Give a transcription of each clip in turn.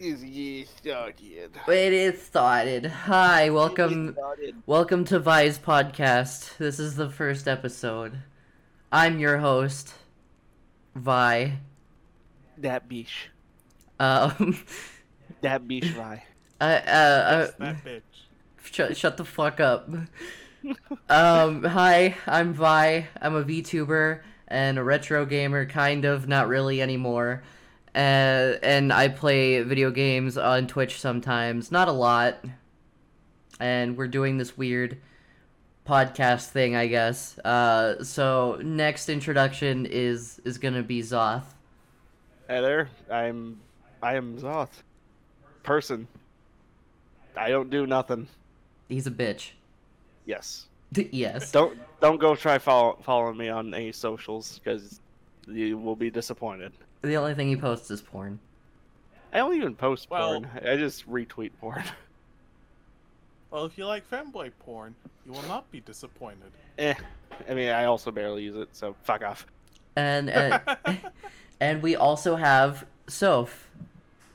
Is ye started? It is started. Hi, welcome, welcome to Vi's podcast. This is the first episode. I'm your host, Vi. That bish. Um, That bish Vi. uh, uh, uh, that bitch. shut, shut the fuck up. um, hi, I'm Vi. I'm a VTuber and a retro gamer, kind of, not really anymore. Uh, and I play video games on Twitch sometimes, not a lot. And we're doing this weird podcast thing, I guess. Uh, so next introduction is is gonna be Zoth. Hey there. I'm. I am Zoth. Person. I don't do nothing. He's a bitch. Yes. yes. Don't don't go try follow, following me on any socials because you will be disappointed. The only thing he posts is porn. I don't even post Well- porn. I just retweet porn. Well, if you like fanboy porn, you will not be disappointed. eh. I mean, I also barely use it, so fuck off. And uh, and we also have Soph.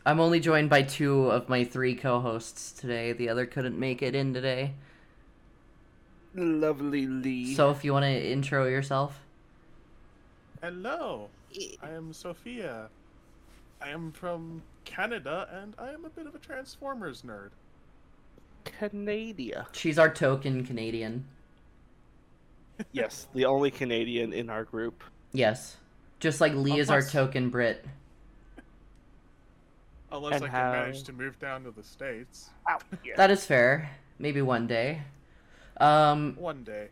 I'm only joined by two of my three co-hosts today. The other couldn't make it in today. Lovely Lee. Soph, you want to intro yourself? Hello, I am Sophia. I am from Canada, and I am a bit of a Transformers nerd. Canada. She's our token Canadian. Yes, the only Canadian in our group. Yes. Just like Lee is our token Brit. Unless And I can manage to move down to the States Ow. Yeah. That is fair. Maybe one day. Um one day.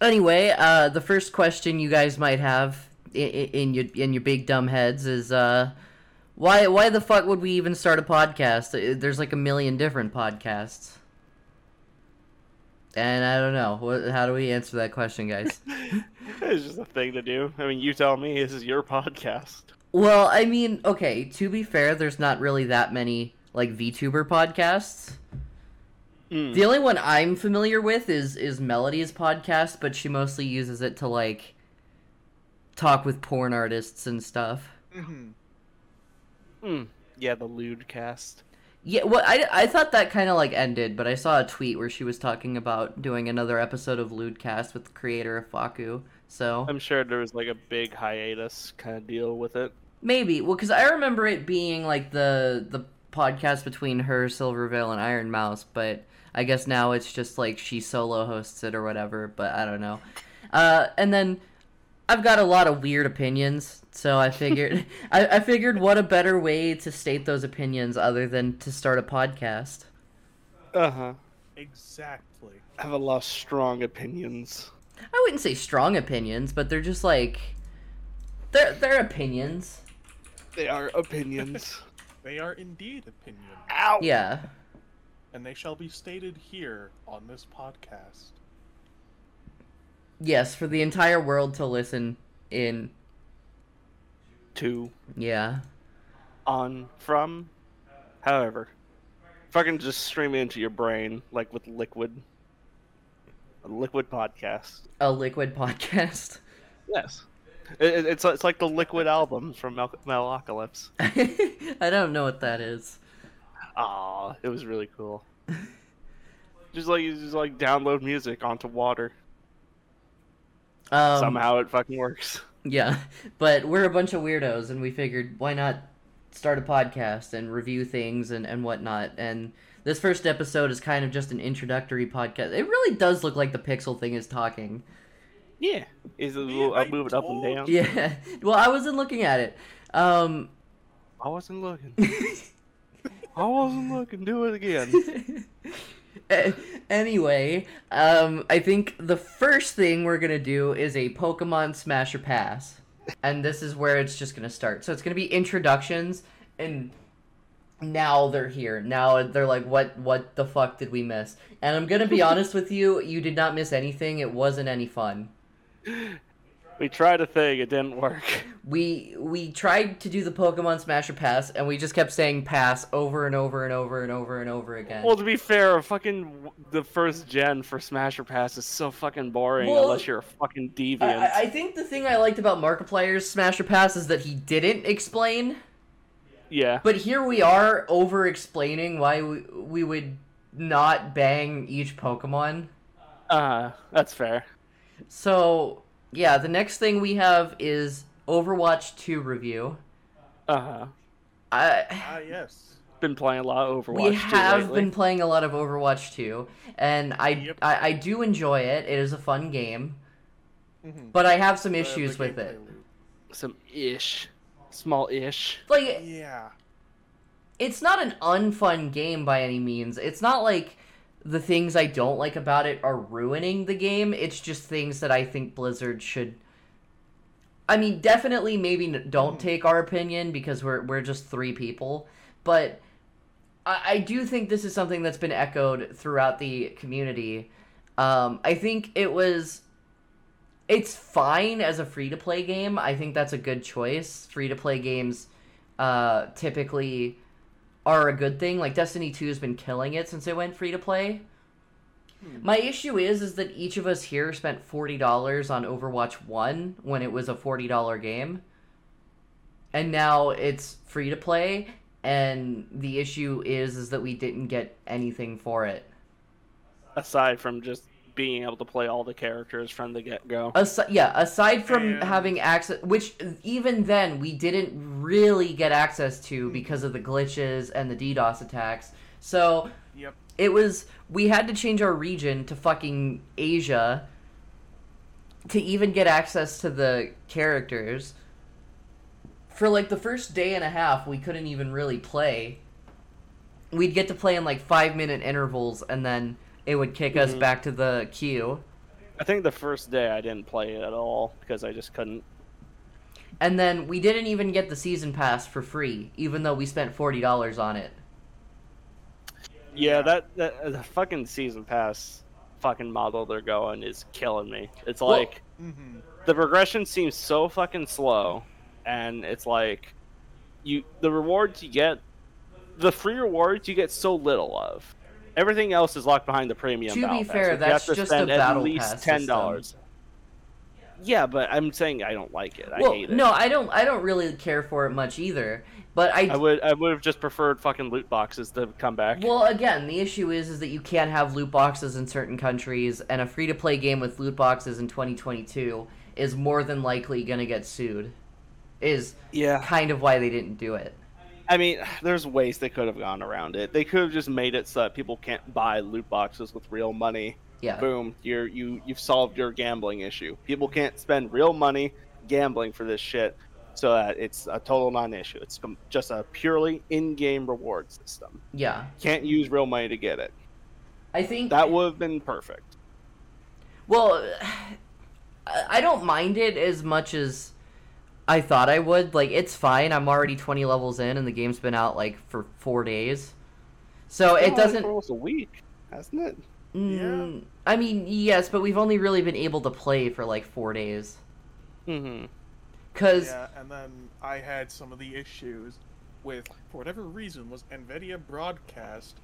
anyway, uh the first question you guys might have in, in your in your big dumb heads is uh why why the fuck would we even start a podcast? There's like a million different podcasts. And I don't know. What, how do we answer that question, guys? it's just a thing to do. I mean, you tell me. This is your podcast. well, I mean, okay, to be fair, there's not really that many like VTuber podcasts. Mm. The only one I'm familiar with is is Melody's podcast, but she mostly uses it to like talk with porn artists and stuff. hmm Mm. Yeah, the lewd cast. Yeah, well, I, I thought that kind of like ended, but I saw a tweet where she was talking about doing another episode of Lewdcast with the creator of Faku. So I'm sure there was like a big hiatus kind of deal with it. maybe, well, because I remember it being like the the podcast between her, Silvervale, and Ironmouse, but I guess now it's just like she solo hosts it or whatever. But I don't know. Uh, and then I've got a lot of weird opinions, so I figured I, I figured what a better way to state those opinions other than to start a podcast. Uh huh. Exactly. I have a lot of strong opinions. I wouldn't say strong opinions, but they're just like they're they're opinions. They are opinions. They are indeed opinions, Ow! Yeah. and they shall be stated here on this podcast. Yes, for the entire world to listen in. To. Yeah. on from. However, fucking just stream it into your brain like with liquid. A liquid podcast. A liquid podcast. Yes. It, it- it's it's like the liquid albums from Mel- Metalocalypse. I don't know what that is. Aw, it was really cool. just like you just like download music onto water. Um, Somehow it fucking works. Yeah, but we're a bunch of weirdos, and we figured why not start a podcast and review things and, and whatnot. And this first episode is kind of just an introductory podcast. It really does look like the Pixel thing is talking. Yeah. Is it, Man, I'll move it up and down. Yeah. Well, I wasn't looking at it. Um. I wasn't looking. I wasn't looking. Do it again. Anyway, um, I think the first thing we're gonna do is a Pokemon Smash or Pass, and this is where it's just gonna start. So it's gonna be introductions, and now they're here. Now they're like, what? What the fuck did we miss? And I'm gonna be honest with you, you did not miss anything. It wasn't any fun. we tried a thing. It didn't work. We we tried to do the Pokemon Smash or Pass, and we just kept saying pass over and over and over and over and over again. Well, to be fair, fucking the first gen for Smash or Pass is so fucking boring Well, unless you're a fucking deviant. I, I- think the thing I liked about Markiplier's Smash or Pass is that he didn't explain. Yeah. But here we are over explaining why we, we would not bang each Pokemon. Uh, that's fair. So, yeah, the next thing we have is Overwatch 2 review. Uh huh. I, Ah, yes. Been playing a lot of Overwatch. we too have lately. been playing a lot of Overwatch 2, and I, Yep. I, I do enjoy it. It is a fun game, Mhm. but I have some issues the with it. loop. some ish, small ish. Like, Yeah. it's not an unfun game by any means. It's not like the things I don't like about it are ruining the game. It's just things that I think Blizzard should. I mean, definitely, maybe don't take our opinion because we're we're just three people, but I, I do think this is something that's been echoed throughout the community. Um, I think it was. It's fine as a free to play game. I think that's a good choice. Free to play games uh, typically are a good thing. Like Destiny 2 has been killing it since it went free to play. Hmm. My issue is is that each of us here spent $40 on Overwatch 1 when it was a $40 game. And now it's free to play and the issue is is that we didn't get anything for it. Aside from just being able to play all the characters from the get go. Asi- yeah, aside from And- having access, which even then we didn't really get access to because of the glitches and the DDoS attacks. So Yep. it was we had to change our region to fucking Asia to even get access to the characters. For like the first day and a half, we couldn't even really play. We'd get to play in like five minute intervals, and then it would kick us Mhm. back to the queue. I think the first day I didn't play it at all because I just couldn't. And then we didn't even get the season pass for free, even though we spent forty dollars on it. Yeah, Yeah. that, that the fucking season pass fucking model they're going is killing me. It's Well- like Mm-hmm. the progression seems so fucking slow, and it's like you the rewards you get, the free rewards you get so little of. Everything else is locked behind the premium. To be battle pass, fair, which that's just a battle at least pass ten system. dollars. Yeah, but I'm saying I don't like it. I hate it. no, I don't. I don't really care for it much either. But I, I would I would have just preferred fucking loot boxes to come back. well, again, the issue is is that you can't have loot boxes in certain countries, and a free to play game with loot boxes in 2022 is more than likely gonna get sued. Is yeah, kind of why they didn't do it. I mean, there's ways they could have gone around it. They could have just made it so that people can't buy loot boxes with real money. Yeah. Boom, you're you you've solved your gambling issue. People can't spend real money gambling for this shit, so that it's a total non-issue. It's just a purely in-game reward system. Yeah. Can't use real money to get it. I think That would have been perfect. Well, I I don't mind it as much as I thought I would. Like, it's fine. I'm already 20 levels in, and the game's been out like for four days, so It's it been doesn't. for almost a week, hasn't it? Mm, I mean, yes, but we've only really been able to play for like four days. Mm-hmm. Cause Yeah, and then I had some of the issues with, for whatever reason, was NVIDIA Broadcast.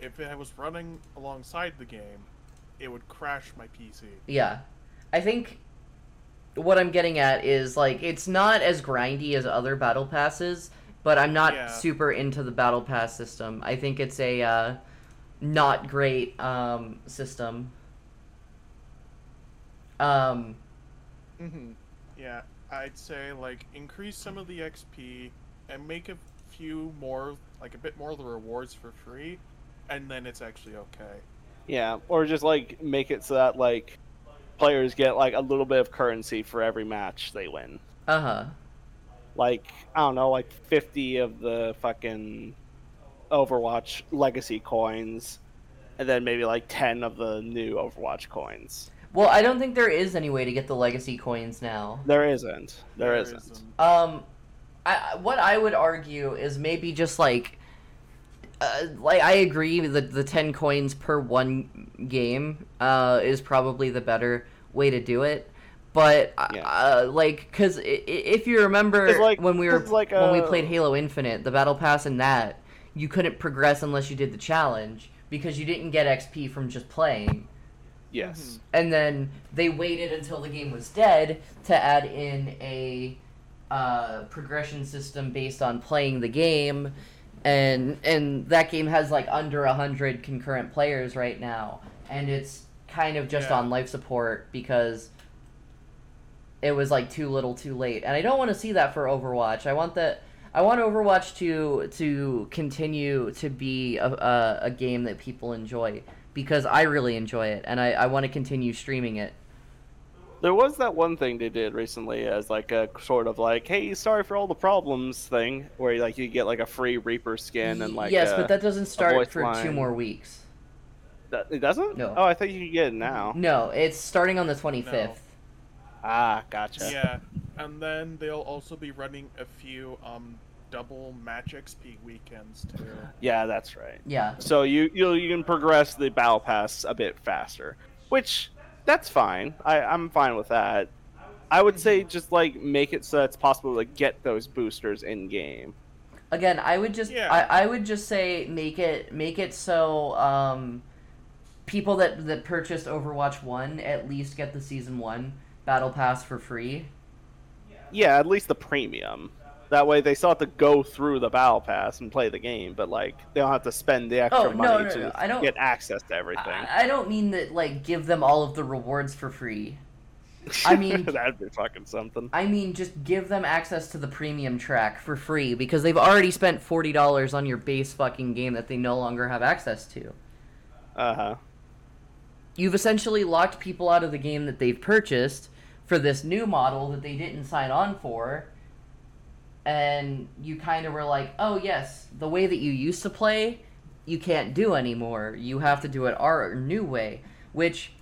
If it was running alongside the game, it would crash my PC. yeah, I think what I'm getting at is like it's not as grindy as other battle passes, but I'm not Yeah. super into the battle pass system. I think it's a uh, not great um, system. Um, Mm-hmm. Yeah, I'd say like increase some of the XP and make a few more, like a bit more of the rewards for free, and then it's actually okay. Yeah, or just like make it so that like players get like a little bit of currency for every match they win. uh huh. Like I don't know, like fifty of the fucking Overwatch legacy coins, and then maybe like ten of the new Overwatch coins. Well, I don't think there is any way to get the legacy coins now. There isn't. there isn't. Um, I what I would argue is maybe just like, uh, like I agree that the ten coins per one game uh is probably the better way to do it. But Yeah. uh, like, because if you remember like- when we were 'cause, like, when we uh, played Halo Infinite, the battle pass in that you couldn't progress unless you did the challenge because you didn't get XP from just playing Yes. and then they waited until the game was dead to add in a uh, progression system based on playing the game, and and that game has like under a hundred concurrent players right now, and it's kind of just Yeah. on life support because it was like too little, too late, and I don't want to see that for Overwatch. I want that. I want Overwatch to to continue to be a, a, a game that people enjoy because I really enjoy it, and I, I want to continue streaming it. There was that one thing they did recently as like a sort of like, hey, sorry for all the problems thing, where like you get like a free Reaper skin and like yes, uh, but that doesn't start voice for two more weeks. that- it doesn't. No. Oh, I think you can get it now. No, it's starting on the twenty fifth. Ah, gotcha. Yeah, and then they'll also be running a few um double match XP weekends too. Yeah, that's right. Yeah. So you you you can progress the battle pass a bit faster, which that's fine. I I'm fine with that. I would say just like make it so that it's possible to get those boosters in game. Again, I would just Yeah. I, I would just say make it make it so um people that that purchased Overwatch 1 at least get the season 1 battle pass for free. Yeah, at least the premium. That way they still have to go through the battle pass and play the game, but like they don't have to spend the extra Oh, no, money no, to no, I don't- get access to everything. I, I don't mean that like give them all of the rewards for free. I mean- that'd be fucking something. I mean just give them access to the premium track for free because they've already spent $40 on your base fucking game that they no longer have access to. Uh huh. you've essentially locked people out of the game that they've purchased for this new model that they didn't sign on for and you kind of were like oh yes the way that you used to play you can't do anymore. You have to do it our new way which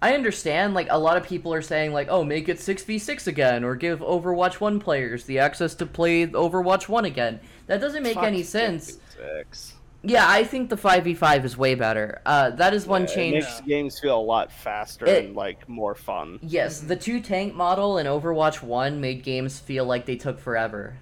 i understand like a lot of people are saying like oh make it 6v6 again or give overwatch 1 players the access to play overwatch 1 again. That doesn't make Fuck any sense. Six. Yeah i think the 5v5 is way better uh, that is one Yeah, it change makes games feel a lot faster It- and like more fun. Yes, the two tank model in Overwatch 1 made games feel like they took forever.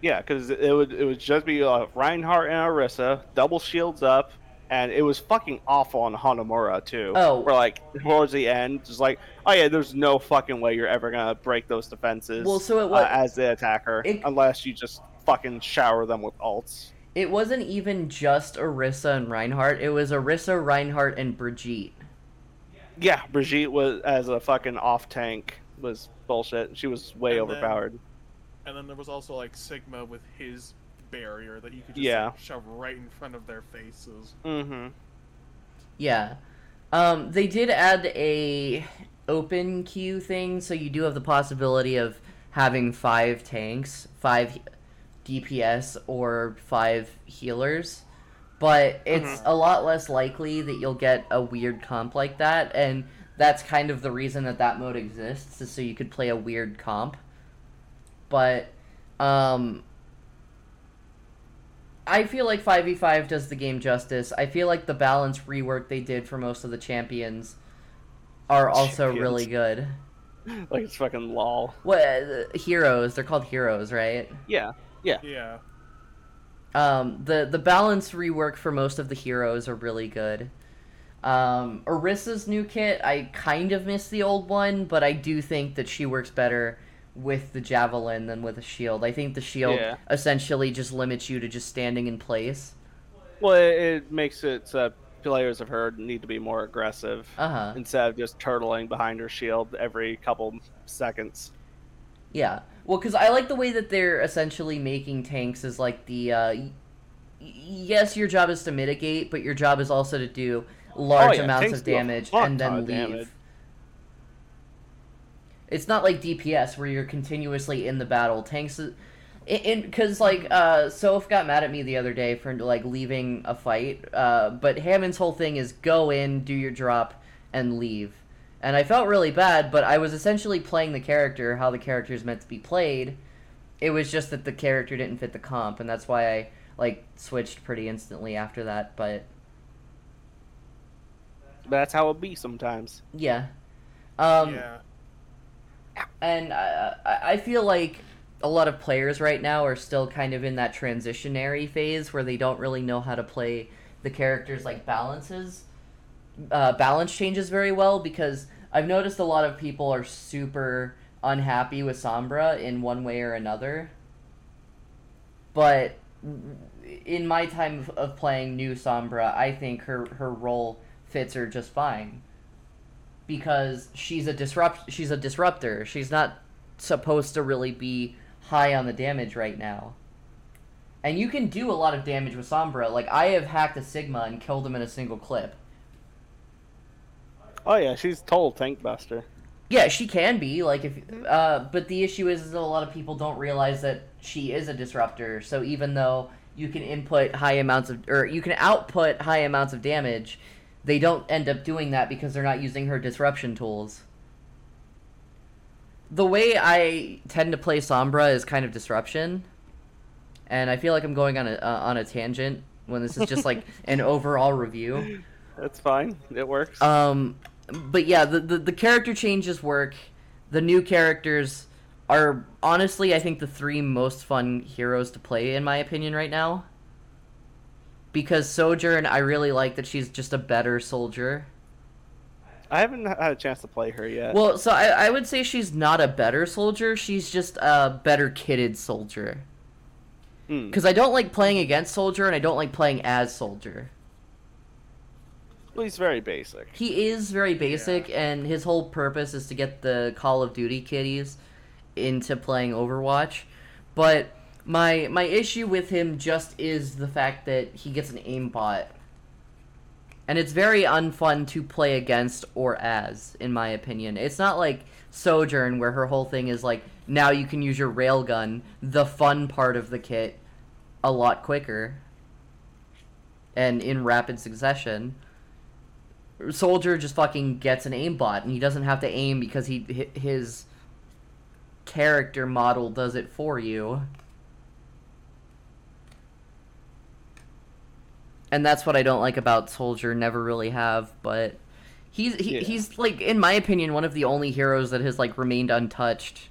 Yeah, because it would it would just be uh, Reinhardt and Orisa, double shields up, and it was fucking awful on Hanamura too. Oh. where like towards the end, just like, oh yeah, there's no fucking way you're ever gonna break those defenses. Well, so it uh, as the attacker, it- unless you just fucking shower them with ults. It wasn't even just Orisa and Reinhardt, it was Orisa, Reinhardt, and Brigitte. Yeah, Brigitte was as a fucking off tank was bullshit. She was way And then- overpowered. And then there was also like Sigma with his barrier that you could just Yeah. like, shove right in front of their faces. Mm-hmm. Yeah. Um, they did add a open queue thing, so you do have the possibility of having five tanks, five DPS, or five healers. But it's a lot less likely that you'll get a weird comp like that, and that's kind of the reason that that mode exists, is so you could play a weird comp. But, um, I feel like 5v5 does the game justice. I feel like the balance rework they did for most of the champions are also Champions. really good. Like it's fucking lol. What uh, heroes? They're called heroes, right? Yeah, yeah. Yeah. Um, the the balance rework for most of the heroes are really good. Um, Orisa's new kit, I kind of miss the old one, but I do think that she works better with the javelin than with a shield. I think the shield Yeah. essentially just limits you to just standing in place. Well, it, it makes it so that players of her need to be more aggressive Uh huh. instead of just turtling behind her shield every couple seconds. Yeah. Well, because I like the way that they're essentially making tanks as like the. Uh, y- yes, your job is to mitigate, but your job is also to do large Oh, yeah, amounts tanks of damage and then leave. damage. It's not like DPS where you're continuously in the battle. Tanks, because like uh, Soph got mad at me the other day for like leaving a fight. Uh, but Hammond's whole thing is go in, do your drop, and leave. And I felt really bad, but I was essentially playing the character how the character is meant to be played. It was just that the character didn't fit the comp, and that's why I like switched pretty instantly after that. But But that's how it be sometimes. yeah, um, yeah. and I, I I feel like a lot of players right now are still kind of in that transitionary phase where they don't really know how to play the characters like balances uh, balance changes very well because I've noticed a lot of people are super unhappy with Sombra in one way or another. But in my time of, of playing new Sombra, I think her her role fits her just fine. Because she's a disrupt she's a disruptor. She's not supposed to really be high on the damage right now. And you can do a lot of damage with Sombra. Like I have hacked a Sigma and killed him in a single clip. Oh yeah, she's total tank buster. Yeah, she can be like if uh but the issue is, is a lot of people don't realize that she is a disruptor. So even though you can input high amounts of or you can output high amounts of damage, they don't end up doing that because they're not using her disruption tools. The way I tend to play Sombra is kind of disruption. And I feel like I'm going on a uh, on a tangent when this is just like an overall review. That's fine. It works. Um, but yeah, the, the the character changes work. The new characters are honestly, I think, the three most fun heroes to play in my opinion right now. Because Sojourn, I really like that she's just a better soldier. I haven't had a chance to play her yet. Well, so I, I would say she's not a better soldier. She's just a better kitted soldier. Hmm. Because I don't like playing against soldier, and I don't like playing as soldier. Well, he's very basic. He is very basic, and his whole purpose is to get the Call of Duty kiddies into playing Overwatch. But my my issue with him just is the fact that he gets an aimbot. And it's very unfun to play against or as, in my opinion. It's not like Sojourn where her whole thing is like now you can use your railgun, the fun part of the kit, a lot quicker. And in rapid succession. Soldier just fucking gets an aimbot, and he doesn't have to aim because he his character model does it for you. And that's what I don't like about Soldier. Never really have, but he's he, Yeah. he's like in my opinion one of the only heroes that has like remained untouched.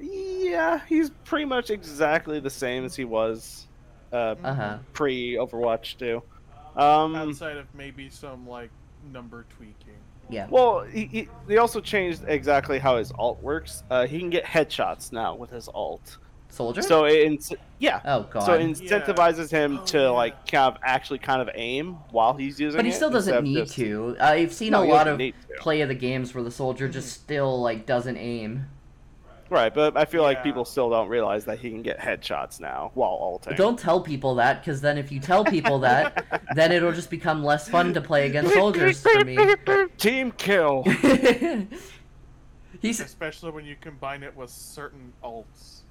Yeah, he's pretty much exactly the same as he was uh, Uh huh. pre Overwatch 2. Um, Outside of maybe some like number tweaking. Yeah. well, he, he, they also changed exactly how his ult works. Uh, he can get headshots now with his ult. Soldier. So it, inc- yeah, oh god. so it incentivizes him Oh, to yeah. like kind of actually kind of aim while he's using but he still instead doesn't need just- to. I've seen No, a lot of play of the games where the soldier just still like doesn't aim. Right, but I feel like people still don't realize that he can get headshots now while ulting. Don't tell people that, because then if you tell people that, then it'll just become less fun to play against soldiers for me. Team kill. He's Especially when you combine it with certain ults.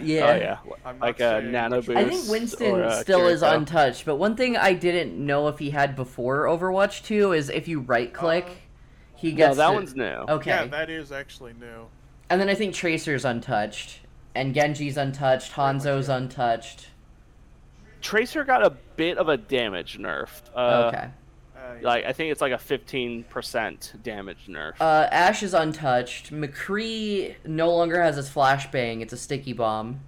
yeah. Oh yeah, I'm like a nano which boost. I think Winston or, uh, still is untouched, but one thing I didn't know if he had before Overwatch 2 is if you right click, Uh, he No, gets that to- one's new. okay. Yeah, that is actually new. And then I think Tracer's untouched, and Genji's untouched, Hanzo's untouched. Tracer got a bit of a damage nerf. Uh, okay. Uh, Like I think it's like a fifteen percent damage nerf. Uh, Ashe is untouched. McCree no longer has his flashbang. It's a sticky bomb.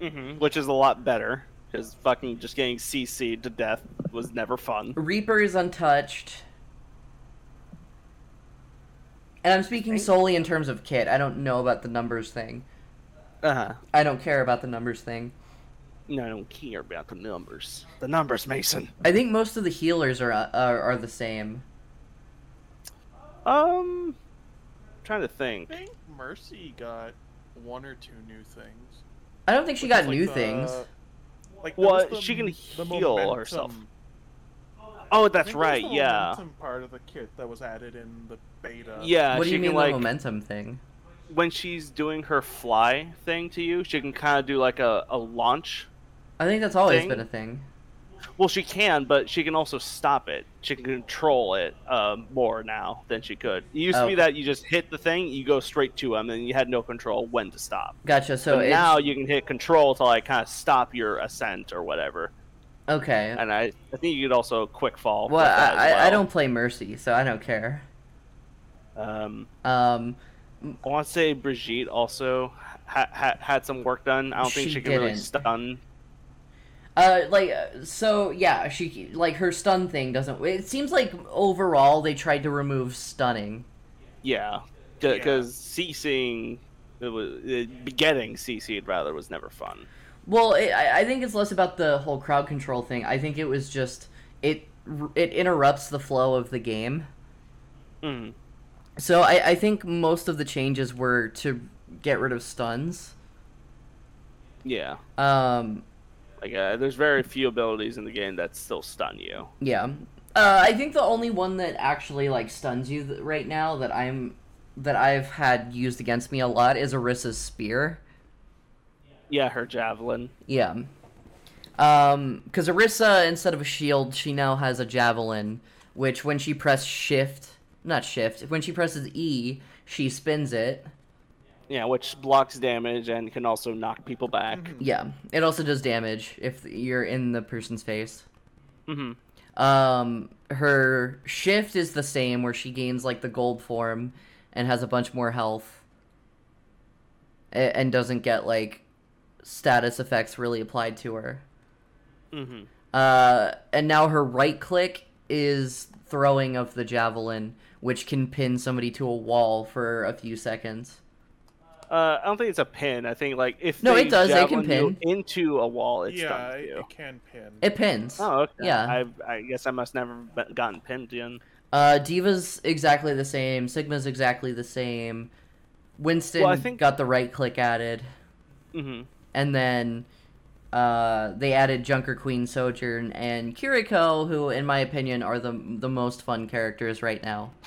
hmm Which is a lot better because fucking just getting CC'd to death was never fun. Reaper is untouched. And I'm speaking solely in terms of kit. I don't know about the numbers thing. Uh huh. I don't care about the numbers thing. No, I don't care about the numbers. The numbers, Mason. I think most of the healers are uh, are, are the same. Um, I'm trying to think. I think. think Mercy got one or two new things. I don't think she Which got is like new the- things. Like there Well, the- she can the heal momentum- herself. Oh, I that's think right. the Yeah. momentum part of the kit that was added in the beta. Yeah. what do you mean can the like momentum thing? when she's doing her fly thing to you, she can kind of do like a, a launch. I think that's always thing? been a thing. Well, she can, but she can also stop it. She can control it um, more now than she could. It used to Oh. be that you just hit the thing, you go straight to him, and you had no control when to stop. Gotcha. So So now you can hit control to like kind of stop your ascent or whatever. Okay. And I, I think you could also quick fall. Well, with that as I, I don't play Mercy, so I don't care. Um, Um, I want to say Brigitte also ha- ha- had some work done. I don't think She she, can really didn't. stun. uh, like uh, so, yeah. She like her stun thing doesn't. It seems like overall they tried to remove stunning. Yeah, because CCing it was it, getting CC'd rather was never fun. Well, it, I I think it's less about the whole crowd control thing. I think it was just it it interrupts the flow of the game. Mhm. So I, I think most of the changes were to get rid of stuns. Yeah, Um, like uh, there's very few abilities in the game that still stun you. yeah. Uh, I think the only one that actually like stuns you th- right now that I'm that I've had used against me a lot is Orisa's spear. Yeah, her javelin. Yeah. Um, because Orisa, instead of a shield, she now has a javelin, which when she presses shift, not shift, when she presses E, she spins it. Yeah, which blocks damage and can also knock people back. Yeah. It also does damage if you're in the person's face. Mm-hmm. Um, her shift is the same, where she gains like the gold form and has a bunch more health, and doesn't get like status effects really applied to her. hmm Uh, and now her right click is throwing of the javelin, which can pin somebody to a wall for a few seconds. Uh, I don't think it's a pin. I think like if No, it does, It can pin. into a wall. It yeah, stuns it, you. it can pin. It pins. Oh, okay. Yeah. I, I guess I must never gotten pinned in. Uh, D.Va's exactly the same. Sigma's exactly the same. Winston Well, I think- got the right click added, hmm and then uh, they added Junker Queen Sojourn and Kiriko, who, in my opinion, are the the most fun characters right now.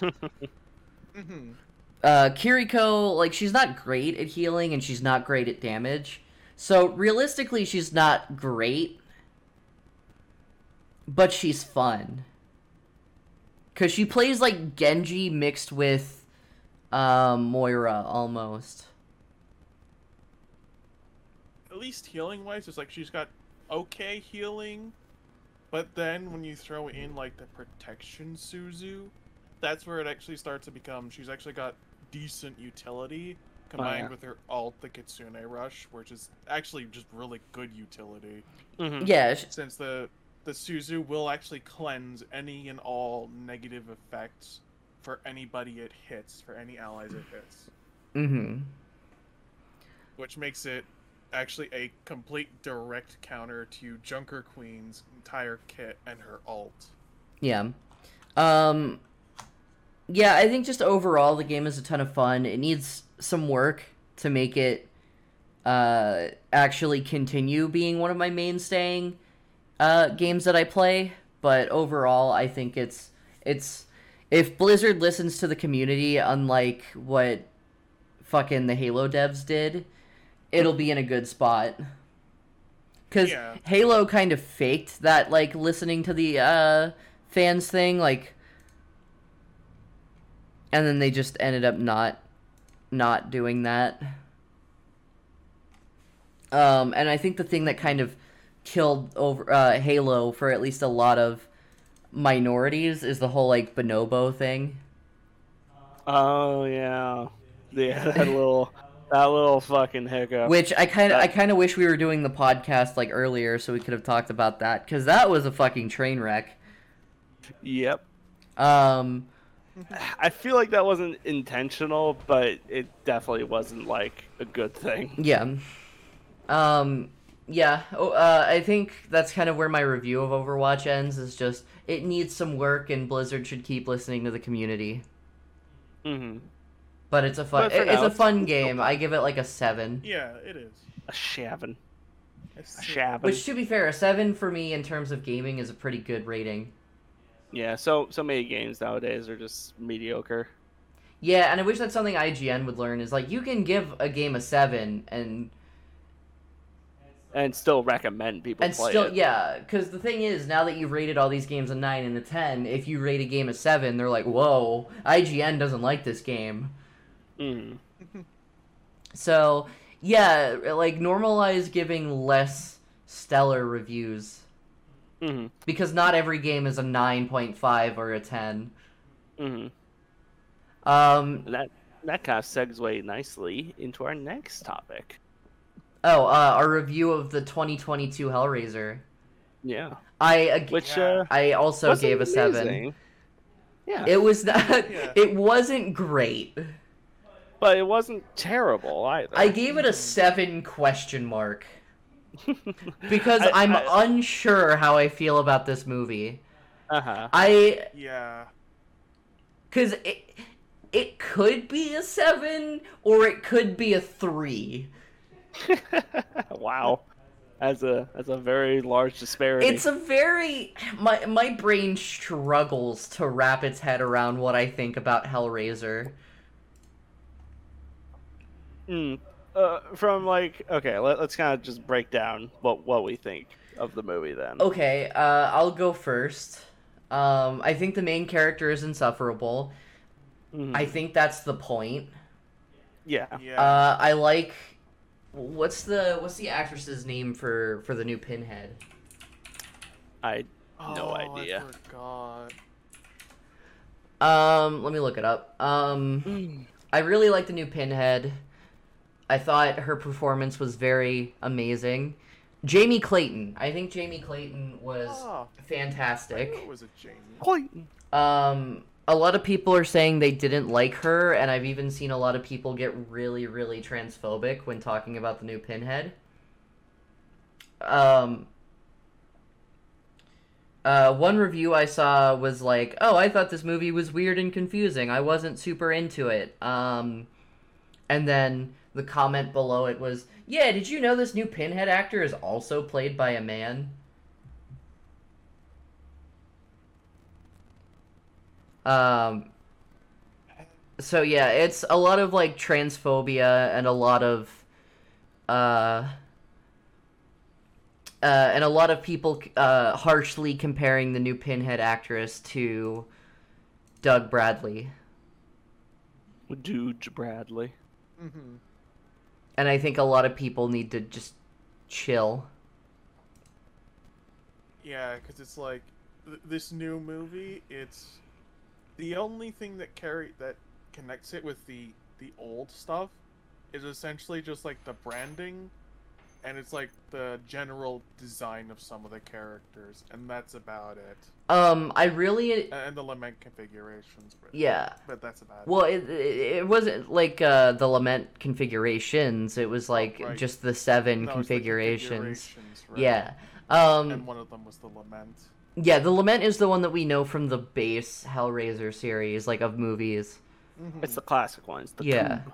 hmm uh, Kiriko, like, she's not great at healing and she's not great at damage. So, realistically, she's not great. But she's fun. Because she plays like Genji mixed with um, Moira almost. At least healing wise, it's like she's got okay healing, but then when you throw in like the protection Suzu, that's where it actually starts to become. She's actually got decent utility combined yeah. with her ult, the Kitsune Rush, which is actually just really good utility. hmm Yeah, Since the the Suzu will actually cleanse any and all negative effects for anybody it hits, for any allies it hits, mm-hmm. which makes it actually a complete direct counter to Junker Queen's entire kit and her ult. Yeah. Um Yeah, I think just overall the game is a ton of fun. It needs some work to make it uh actually continue being one of my mainstaying uh games that I play, but overall I think it's it's if Blizzard listens to the community unlike what fucking the Halo devs did, it'll be in a good spot. Cuz Yeah. Halo kind of faked that like listening to the uh fans thing like and then they just ended up not not doing that. Um and I think the thing that kind of killed over uh Halo for at least a lot of minorities is the whole like bonobo thing. Oh yeah, yeah. That little, that little fucking hiccup. Which I kind of I kind of wish we were doing the podcast like earlier so we could have talked about that cuz that was a fucking train wreck. Yep. Um I feel like that wasn't intentional, but it definitely wasn't like a good thing. Yeah. Um yeah, oh, uh, I think that's kind of where my review of Overwatch ends is just it needs some work and Blizzard should keep listening to the community. hmm But it's a fun But for it- it's now, a it's- fun it's still game. I give it like a 7. Yeah, it is. A shavin. A still- shavin. Which to be fair, a 7 for me in terms of gaming is a pretty good rating. Yeah. So so many games nowadays are just mediocre. Yeah, and I wish that's something IGN would learn is like you can give a game a 7 and And still recommend people and play still it. yeah because the thing is now that you've rated all these games a 9 and a 10 if you rate a game a 7 they're like whoa ign doesn't like this game Mhm. so yeah like normalize giving less stellar reviews Mhm. because not every game is a 9.5 or a 10 Mhm. um That that kind of segues nicely into our next topic. oh uh our review of the 2022 hellraiser Yeah. i ag- Which uh, i also gave a 7. Yeah. it was not Yeah. it wasn't great but it wasn't terrible either. I gave it a seven question mark because I- I'm I- unsure how I feel about this movie. uh-huh. I Yeah. because it it could be a seven or it could be a three. wow. As a as a very large disparity. It's a very my my brain struggles to wrap its head around what I think about Hellraiser. Mm. Uh, from like okay, let, us kind of just break down what what we think of the movie then. Okay, uh, I'll go first. Um, I think the main character is insufferable. Mhm. I think that's the point. yeah. Yeah. Uh, I like what's the what's the actress's name for for the new Pinhead? I no oh, idea. I forgot. Um, let me look it up. Um, I really like the new Pinhead. I thought her performance was very amazing. Jamie Clayton. I think Jamie Clayton was Oh, I fantastic. knew it was a Jamie. Clayton. Um, a lot of people are saying they didn't like her, and I've even seen a lot of people get really, really transphobic when talking about the new Pinhead. Um, uh, one review I saw was like, "Oh, I thought this movie was weird and confusing. I wasn't super into it." Um, and then the comment below it was, "Yeah, did you know this new Pinhead actor is also played by a man?" Um, so yeah, it's a lot of like transphobia and a lot of uh uh and a lot of people uh harshly comparing the new Pinhead actress to Doug Bradley. Dude Bradley. Mm-hmm. And I think a lot of people need to just chill. Yeah, because it's like th- this new movie. It's the only thing that carry that connects it with the the old stuff is essentially just like the branding, and it's like the general design of some of the characters, and that's about it. Um I really And the lament configurations. But, yeah. but that's about it. Well, it, it, it wasn't like uh, the lament configurations. It was like right. just the seven No, it's the configurations. configurations, right. Yeah. Um, and one of them was the lament. yeah, the lament is the one that we know from the base Hellraiser series, like of movies. Mhm. It's the classic ones. The Yeah. Coob.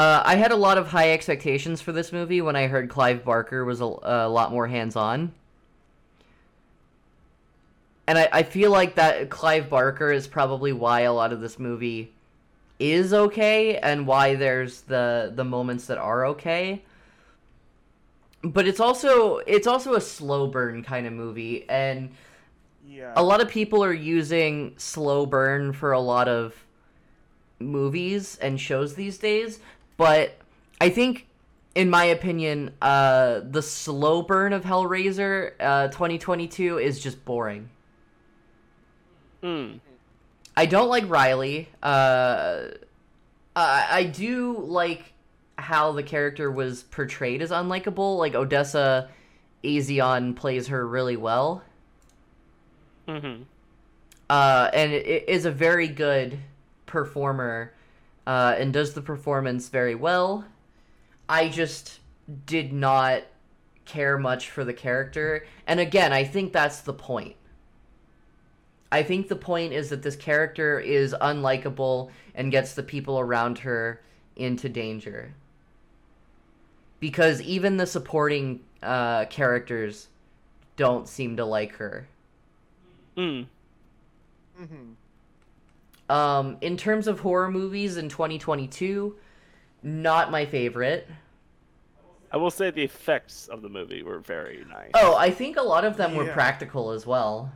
Uh, I had a lot of high expectations for this movie when I heard Clive Barker was a, a lot more hands on. And I, I feel like that Clive Barker is probably why a lot of this movie is okay and why there's the the moments that are okay. But it's also it's also a slow burn kind of movie and Yeah. a lot of people are using slow burn for a lot of movies and shows these days but i think in my opinion uh the slow burn of hellraiser uh 2022 is just boring. Mm. i don't like riley. Uh i i do like how the character was portrayed as unlikable. Like odessa azion plays her really well. Mm-hmm. uh, and it is a very good performer uh, and does the performance very well. I just did not care much for the character, and again, I think that's the point. I think the point is that this character is unlikable and gets the people around her into danger. Because even the supporting uh, characters don't seem to like her. Mm. Mm-hmm. Um, in terms of horror movies in 2022, not my favorite. I will say the effects of the movie were very nice. Oh, I think a lot of them were practical as well.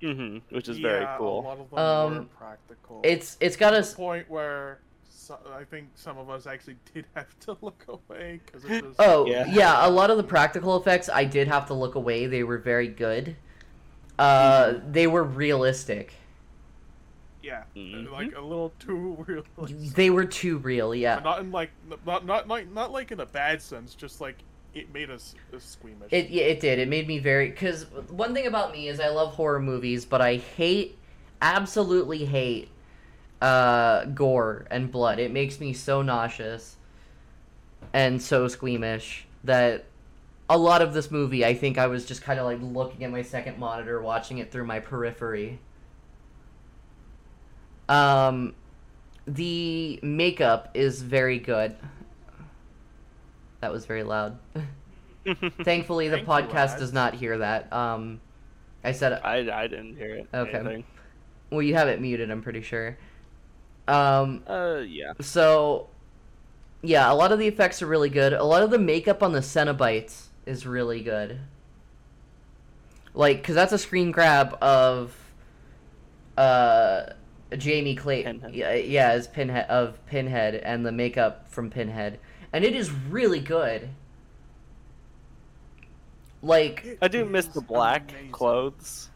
hmm Which is very Yeah, A cool. lot of them Um, were practical. It's it's got to a point where so, I think some of us actually did have to look away because it was. oh yeah. Yeah. a lot of the practical effects I did have to look away. They were very good. Uh, they were realistic. Yeah, Mhm. like a little too real. They were too real. Yeah. Not in like not not like not like in a bad sense, just like it made us uh, squeamish. It yeah, it did. It made me very because one thing about me is I love horror movies, but I hate, absolutely hate, uh, gore and blood. It makes me so nauseous and so squeamish that a lot of this movie, I think I was just kind of like looking at my second monitor, watching it through my periphery. Um, the makeup is very good. That was very loud. Thankfully, the Thank you, podcast does not hear that. Um, I said I, I didn't hear it. Okay. anything. well, you have it muted. I'm pretty sure. Um, Uh, yeah. so yeah, a lot of the effects are really good. A lot of the makeup on the Cenobites is really good. Like, cause that's a screen grab of uh Jamie Clayton. Pinhead. Yeah, yeah, as Pinhead of Pinhead and the makeup from Pinhead, and it is really good. Like I do miss the black amazing. clothes.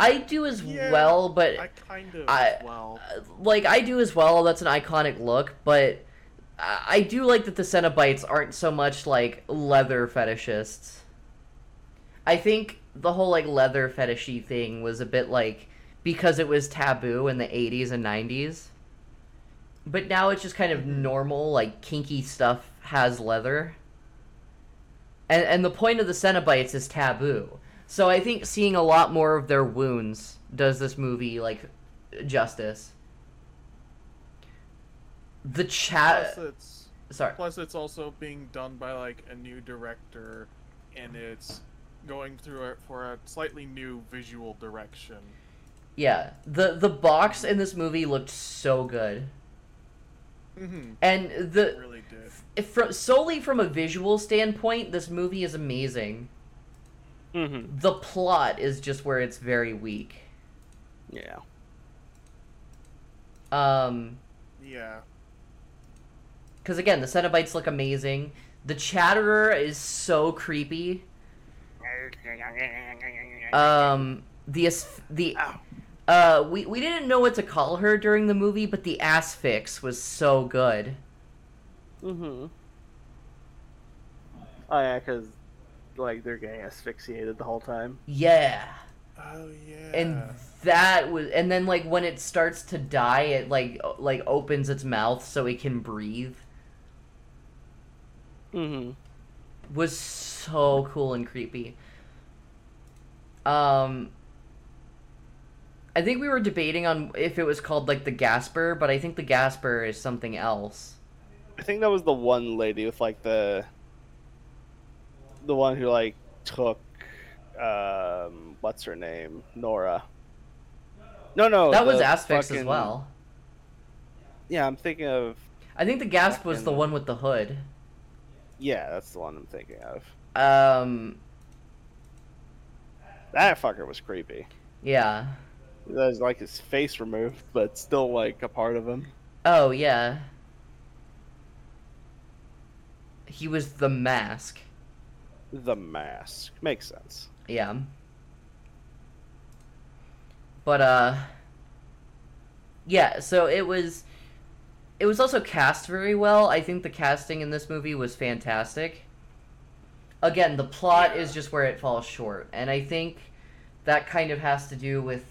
I do as Yeah, well, but I kind of I- well. Uh, like I do as well. That's an iconic look, but I I do like that the Cenobites aren't so much like leather fetishists. I think the whole like leather fetishy thing was a bit like because it was taboo in the 80s and 90s. But now it's just kind of normal, like kinky stuff has leather. And and the point of the Cenobites is taboo. So I think seeing a lot more of their wounds does this movie like justice. The chat. Plus, it's Sorry. plus it's also being done by like a new director, and it's going through it for a slightly new visual direction. Yeah. The the box in this movie looked so good. Mm-hmm. And It the really did. if fro- solely from a visual standpoint, this movie is amazing. Mm-hmm. The plot is just where it's very weak. Yeah. Um Yeah. cuz again, the Cenobites look amazing. The Chatterer is so creepy. Um the the Ow. Uh we we didn't know what to call her during the movie, but the asphyx was so good. Mm-hmm. Oh yeah, because like they're getting asphyxiated the whole time. Yeah. Oh yeah. and that was and then like when it starts to die it like o- like opens its mouth so it can breathe Mm-hmm. was so cool and creepy um i think we were debating on if it was called like the gasper but i think the gasper is something else I think that was the one lady with like the the one who like took um what's her name Nora. No, no, that was asphyx as well Yeah, I'm thinking of i think the gasp was the one with the hood yeah, that's the one I'm thinking of. um That fucker was creepy. yeah That was like his face removed, but still like a part of him. oh yeah he was the mask The mask makes sense. Yeah. But uh yeah, so it was it was also cast very well. I think the casting in this movie was fantastic. Again, the plot is just where it falls short, and I think that kind of has to do with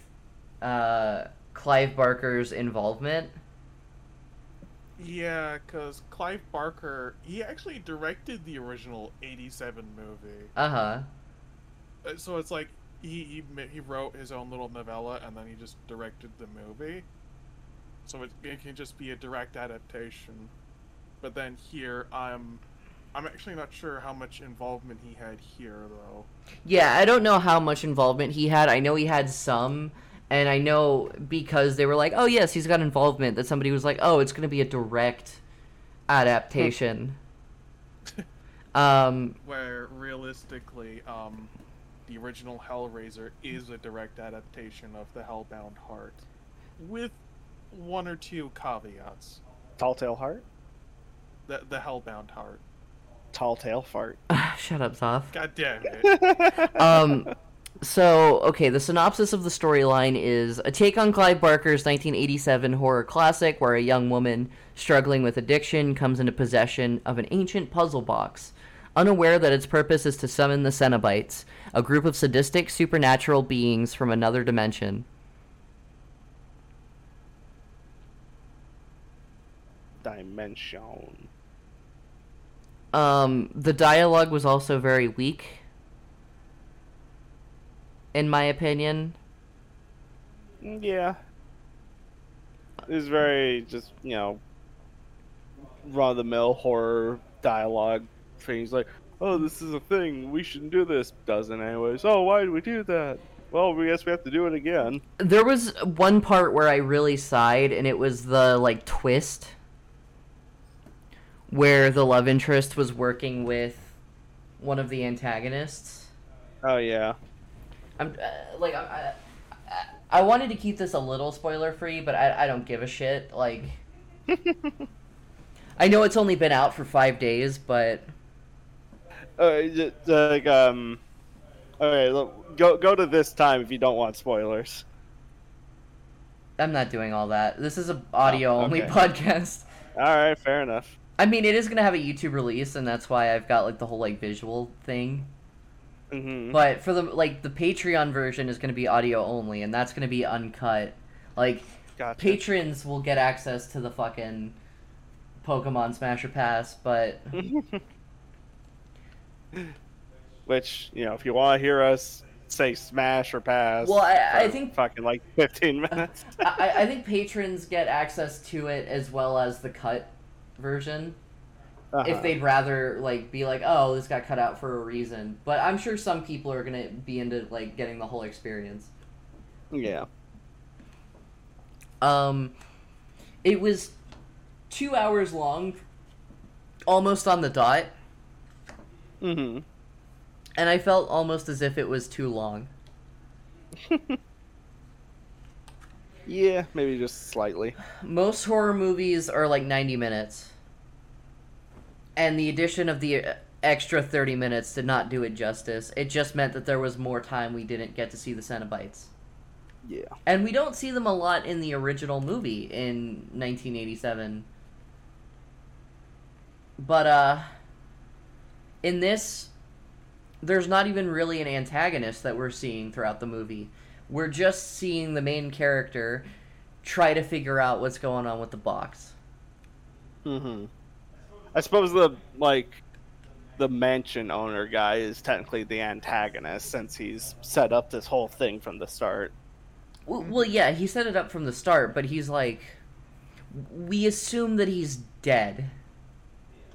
uh Clive Barker's involvement. Yeah, because Clive Barker, he actually directed the original '87 movie. Uh-huh. Uh, So it's like he he he wrote his own little novella and then he just directed the movie. So it, it can just be a direct adaptation. But then here, I'm I'm actually not sure how much involvement he had here though. Yeah, I don't know how much involvement he had. I know he had some, and I know because they were like, "Oh yes, he's got involvement." That somebody was like, "Oh, it's going to be a direct adaptation." um, Where realistically, um, the original Hellraiser is a direct adaptation of the Hellbound Heart, with one or two caveats. Tall tale heart, The the Hellbound Heart. tall tale fart. shut up, Zoth. God damn it. um so okay the synopsis of the storyline is a take on clive barker's 1987 horror classic where a young woman struggling with addiction comes into possession of an ancient puzzle box. Unaware that its purpose is to summon the cenobites a group of sadistic supernatural beings from another dimension. Dimension. Um, the dialogue was also very weak, in my opinion. Yeah. It was very just, you know, run of the mill horror dialogue things like, oh, this is a thing, we shouldn't do this. Doesn't, anyways. Oh, why did we do that? Well, we guess we have to do it again. There was one part where I really sighed, and it was the like twist where the love interest was working with one of the antagonists. Oh, yeah. I'm uh, like I, I, I wanted to keep this a little spoiler free, but I I don't give a shit. Like I know it's only been out for five days, but Uh, j- like, um. Okay, look, go go to this time if you don't want spoilers. I'm not doing all that. This is a audio only okay. podcast. All right, fair enough. I mean, it is gonna have a YouTube release, and that's why I've got like the whole like visual thing. Hmm But for the like the Patreon version is gonna be audio only, and that's gonna be uncut. Like Gotcha. patrons will get access to the fucking Pokemon Smash or Pass, but Which you know, if you want to hear us say smash or pass, Well, I- I think- fucking like fifteen minutes. I, I think patrons get access to it as well as the cut version. Uh-huh. If they'd rather like be like, oh, this got cut out for a reason. But I'm sure some people are gonna be into like getting the whole experience. yeah. Um, it was two hours long, almost on the dot, Mm hmm and I felt almost as if it was too long. Yeah, maybe just slightly. Most horror movies are like 90 minutes. And the addition of the uh, extra 30 minutes did not do it justice. It just meant that there was more time we didn't get to see the Cenobites. Yeah. And we don't see them a lot in the original movie in 1987. But, uh, in this, there's not even really an antagonist that we're seeing throughout the movie. We're just seeing the main character try to figure out what's going on with the box. hmm I suppose the like the mansion owner guy is technically the antagonist since he's set up this whole thing from the start. Well, well, yeah, he set it up from the start, but he's like, we assume that he's dead,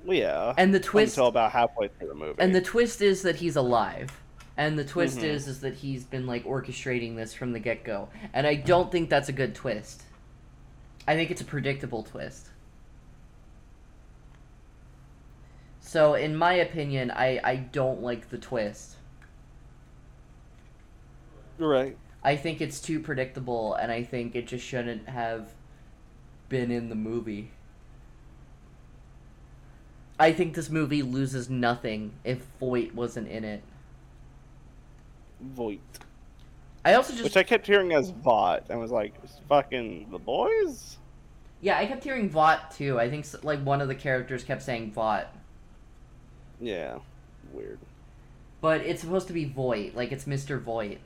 Well, yeah. and the twist, until about halfway through the movie. and the twist is that he's alive, and the twist Mhm. is is that he's been like orchestrating this from the get go, and I don't think that's a good twist. I think it's a predictable twist. So, in my opinion, I I don't like the twist. right. I think it's too predictable, and I think it just shouldn't have been in the movie. I think this movie loses nothing if Voight wasn't in it. Voight. I also just Which I kept hearing as Vought and was like, fucking the boys? yeah, I kept hearing Vought too. I think like one of the characters kept saying Vought, Yeah. Weird. but it's supposed to be Voight, like it's Mr. Voight.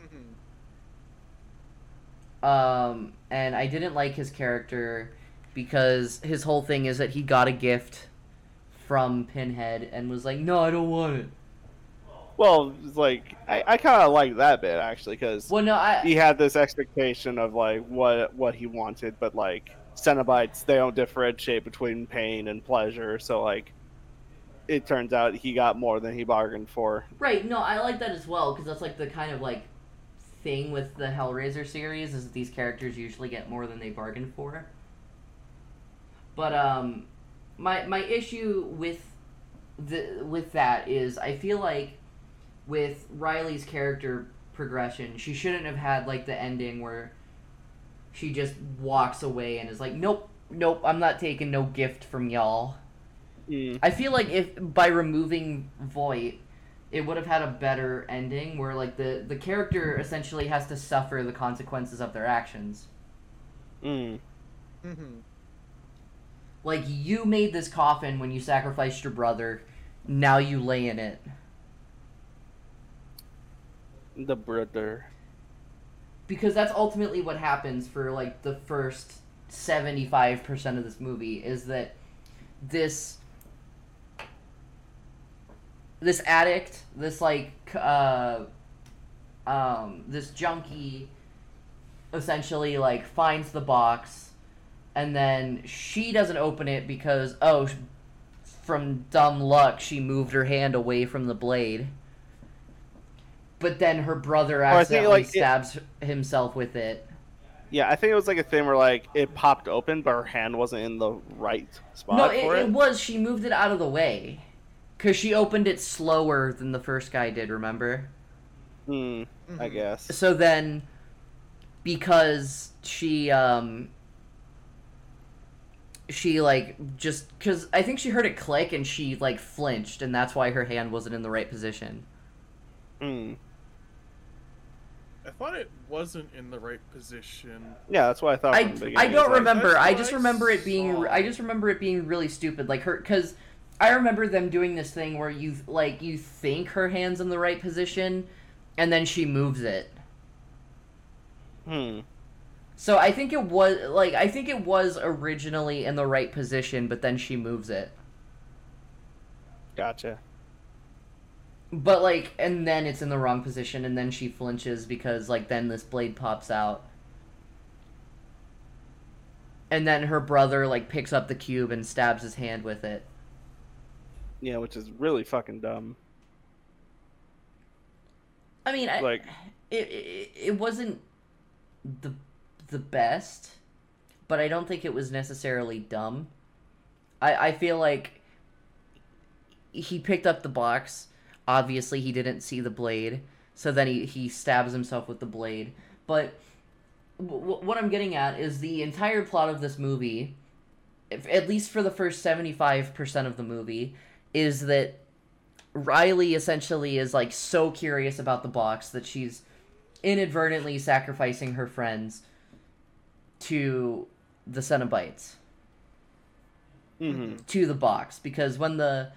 Mhm. Um, and I didn't like his character because his whole thing is that he got a gift from Pinhead and was like, "No, I don't want it." Well, it's like I, I kind of like that bit actually because Well, no, I he had this expectation of like what what he wanted, but like Cenobites they don't differentiate between pain and pleasure, so like it turns out he got more than he bargained for. right. No, I like that as well because that's like the kind of like thing with the Hellraiser series is that these characters usually get more than they bargained for. But um, my my issue with the with that is I feel like with Riley's character progression, she shouldn't have had like the ending where she just walks away and is like, "Nope, nope, I'm not taking no gift from y'all." Mm. I feel like if by removing Voight, it would have had a better ending where like the the character essentially has to suffer the consequences of their actions. Mm. Mhm. Like you made this coffin when you sacrificed your brother, now you lay in it. The brother. Because that's ultimately what happens for like the first 75% of this movie is that this this addict, this like uh um this junkie essentially like finds the box and then she doesn't open it because oh from dumb luck she moved her hand away from the blade. But then her brother I think, accidentally like, it- stabs himself with it. Yeah, I think it was like a thing where like it popped open, but her hand wasn't in the right spot no it, it. it. was. She moved it out of the way because she opened it slower than the first guy did remember Hmm, I Mhm. guess. so then because she um she like just because i think she heard it click and she like flinched and that's why her hand wasn't in the right position Hmm. I thought it wasn't in the right position. Yeah, that's what I thought. I, from the beginning. I don't like- remember. I just I remember it being. saw. I just remember it being really stupid. Like her, because I remember them doing this thing where you like you think her hand's in the right position, and then she moves it. Hmm. So I think it was like I think it was originally in the right position, but then she moves it. Gotcha. But like, and then it's in the wrong position, and then she flinches because like then this blade pops out. And then her brother like picks up the cube and stabs his hand with it. Yeah, which is really fucking dumb. I mean, I, Like- it, it it wasn't the the best, but I don't think it was necessarily dumb. I I feel like he picked up the box. Obviously, he didn't see the blade, so then he he stabs himself with the blade. But w- what I'm getting at is the entire plot of this movie, if, at least for the first seventy five percent of the movie, is that Riley essentially is like so curious about the box that she's inadvertently sacrificing her friends to the Cenobites hmm to the box because when the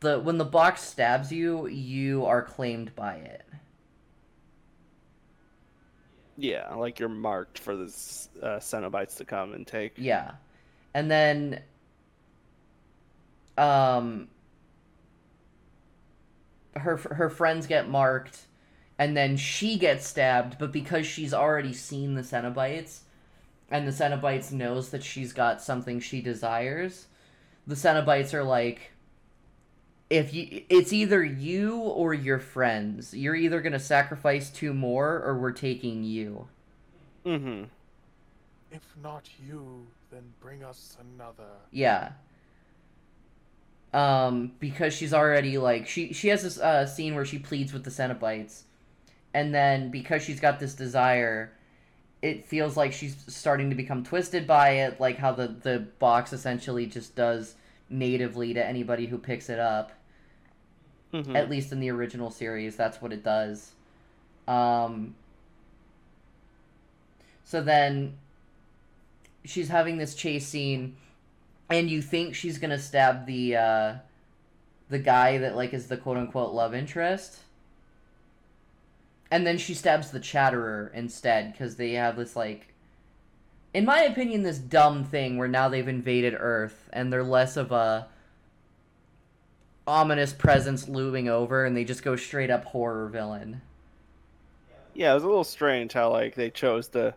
the when the box stabs you, you are claimed by it. Yeah, like you're marked for the uh, Cenobites to come and take. Yeah. And then um her her friends get marked and then she gets stabbed, but because she's already seen the Cenobites and the Cenobites knows that she's got something she desires, the Cenobites are like if you it's either you or your friends. You're either going to sacrifice two more or we're taking you. Mm-hmm. If not you, then bring us another. Yeah. Um, because she's already like she she has this uh, scene where she pleads with the Cenobites, and then because she's got this desire, it feels like she's starting to become twisted by it, like how the the box essentially just does natively to anybody who picks it up. hmm At least in the original series, that's what it does. Um, so then she's having this chase scene, and you think she's gonna stab the uh, the guy that like is the quote unquote love interest, and then she stabs the Chatterer instead because they have this like. In my opinion, this dumb thing where now they've invaded Earth and they're less of a ominous presence looming over and they just go straight up horror villain. Yeah, it was a little strange how like they chose to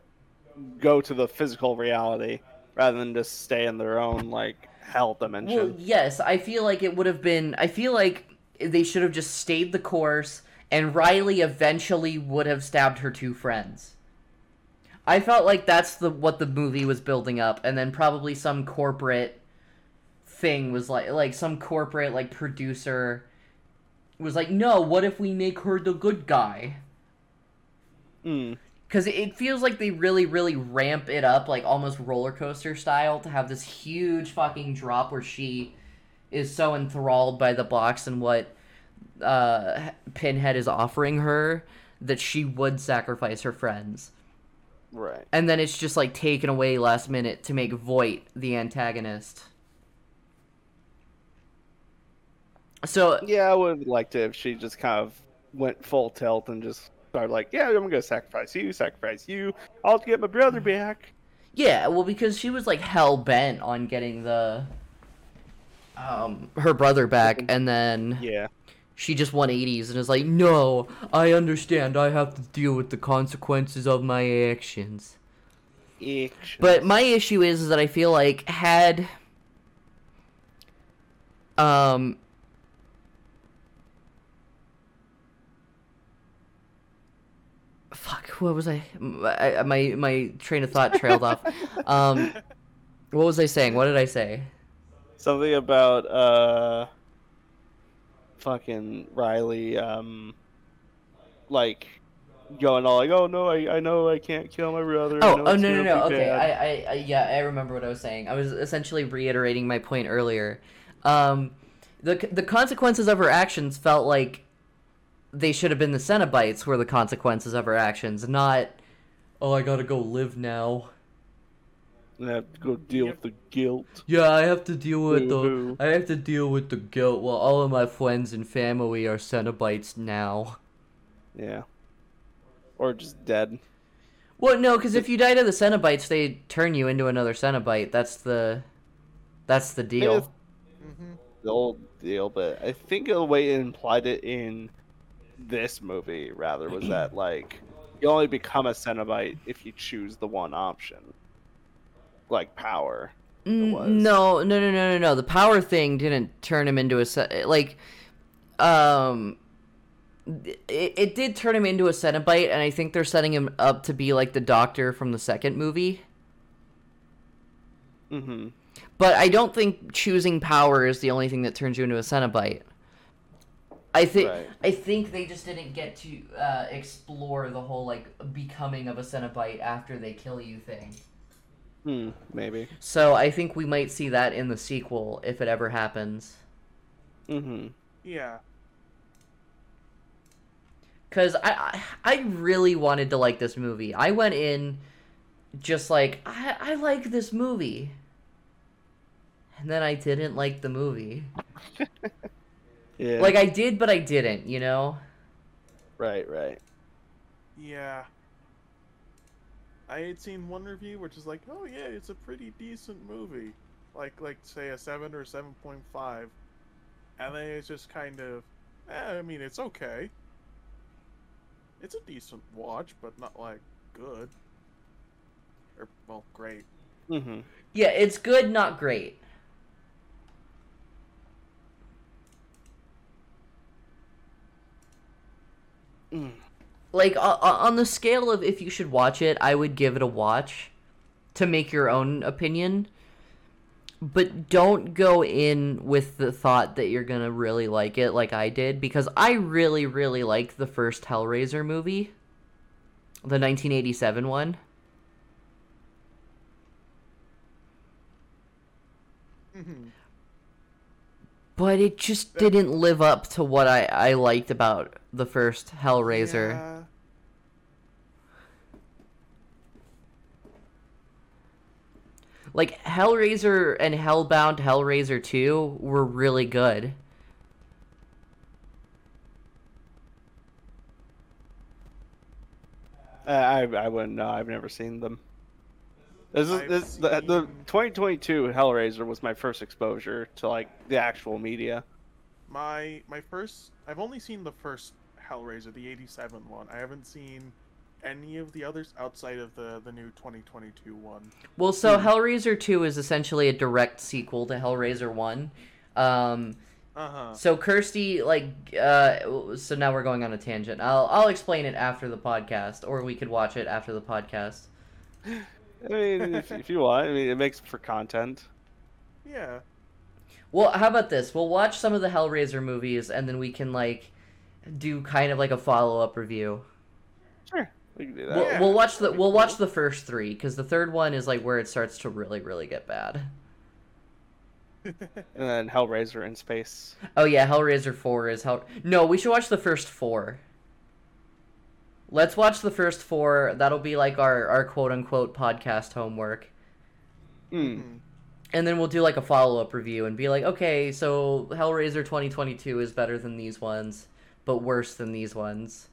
go to the physical reality rather than just stay in their own like hell dimension. Well, yes, I feel like it would have been I feel like they should have just stayed the course and Riley eventually would have stabbed her two friends. I felt like that's the what the movie was building up and then probably some corporate thing was like like some corporate like producer was like, "No, what if we make her the good guy?" Mm. Because it feels like they really, really ramp it up, like almost roller coaster style, to have this huge fucking drop where she is so enthralled by the box and what uh, Pinhead is offering her that she would sacrifice her friends. Right. And then it's just like taken away last minute to make Voight the antagonist. So Yeah, I would have liked it if she just kind of went full tilt and just started like, yeah, I'm gonna sacrifice you, sacrifice you, I'll get my brother back. Yeah, well, because she was like hell bent on getting the um her brother back, and then Yeah. she just won 180s and is like, "No, I understand. I have to deal with the consequences of my actions." But my issue is, is that I feel like had um fuck what was I my my, my train of thought trailed off. Um what was I saying? What did I say? something about uh, fucking Riley, um, like going all like, oh no, I, I know I can't kill my brother. Oh, know oh no no no. Okay. I, I, I yeah, I remember what I was saying. I was essentially reiterating my point earlier. Um, the the consequences of her actions felt like they should have been the Cenobites were the consequences of her actions, not oh I gotta go live now. I have to go deal Yep. with the guilt. Yeah, I have to deal with Boo-hoo. the I have to deal with the guilt while all of my friends and family are Cenobites now. Yeah. Or just dead. Well, no, because if you die to the Cenobites, they turn you into another Cenobite. That's the that's the deal. it's- The old deal, but I think the way it implied it in this movie rather was that like you only become a Cenobite if you choose the one option. Like power. No, no, no, no, no, no. The power thing didn't turn him into a like, um, it, it did turn him into a Cenobite, and I think they're setting him up to be like the Doctor from the second movie. Mm-hmm. But I don't think choosing power is the only thing that turns you into a Cenobite. I think Right. I think they just didn't get to uh, explore the whole like becoming of a Cenobite after they kill you thing. Hmm, maybe. So I think we might see that in the sequel if it ever happens. Mm-hmm. Yeah. Cause I, I I really wanted to like this movie. I went in just like I I like this movie. And then I didn't like the movie. Yeah. Like I did but I didn't, you know? Right, right. Yeah. I had seen one review which is like, oh yeah, it's a pretty decent movie. Like like say a seven or seven point five. And then it's just kind of eh, I mean it's okay. It's a decent watch, but not like good. Or well, great. Mm-hmm. Yeah, it's good, not great. Mm. Like uh, on the scale of if you should watch it, I would give it a watch to make your own opinion. But don't go in with the thought that you're to really like it like I did because I really really liked the first Hellraiser movie. The 1987 one. Mhm. But it just didn't live up to what I, I liked about the first Hellraiser. Yeah. Like Hellraiser and Hellbound Hellraiser 2 were really good. Uh, I I wouldn't know. I've never seen them. This is I've this the, the seen- 2022 Hellraiser was my first exposure to like the actual media. My my first I've only seen the first Hellraiser, the 87 one. I haven't seen any of the others outside of the the new 2022 one. Well, so Hmm. Hellraiser 2 is essentially a direct sequel to Hellraiser 1. Um, Uh-huh. so Kirsty, like, uh, so now we're going on a tangent. I'll, I'll explain it after the podcast, or we could watch it after the podcast. I mean, if, if you want, I mean, it makes for content. Yeah. Well, how about this? We'll watch some of the Hellraiser movies, and then we can, like, do kind of like a follow-up review. Sure, we can do that. We'll, Yeah, we'll watch the we'll watch the first three because the third one is like where it starts to really really get bad. And then Hellraiser in space. Oh yeah, Hellraiser four is Hell. No, we should watch the first four. Let's watch the first four. That'll be like our our quote unquote podcast homework. Mhm. and then we'll do like a follow up review and be like, okay, so Hellraiser twenty twenty two is better than these ones, but worse than these ones.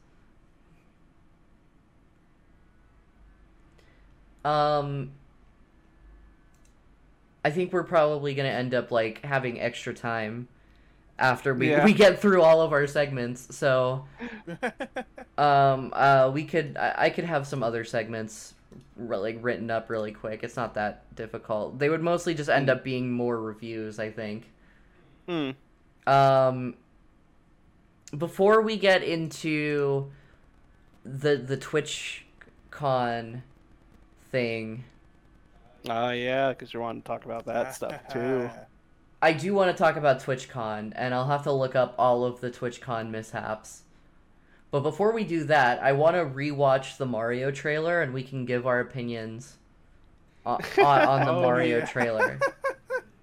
Um, I think we're probably gonna end up like having extra time after we, Yeah. we get through all of our segments. So um uh we could I, I could have some other segments re- like written up really quick. It's not that difficult. They would mostly just end up being more reviews, I think. Hmm. Um before we get into the the Twitch con thing, Oh yeah, because you want to talk about that stuff too. I do want to talk about TwitchCon, and I'll have to look up all of the TwitchCon mishaps. But before we do that, I want to rewatch the Mario trailer, and we can give our opinions on, on, the Oh, Mario yeah. trailer.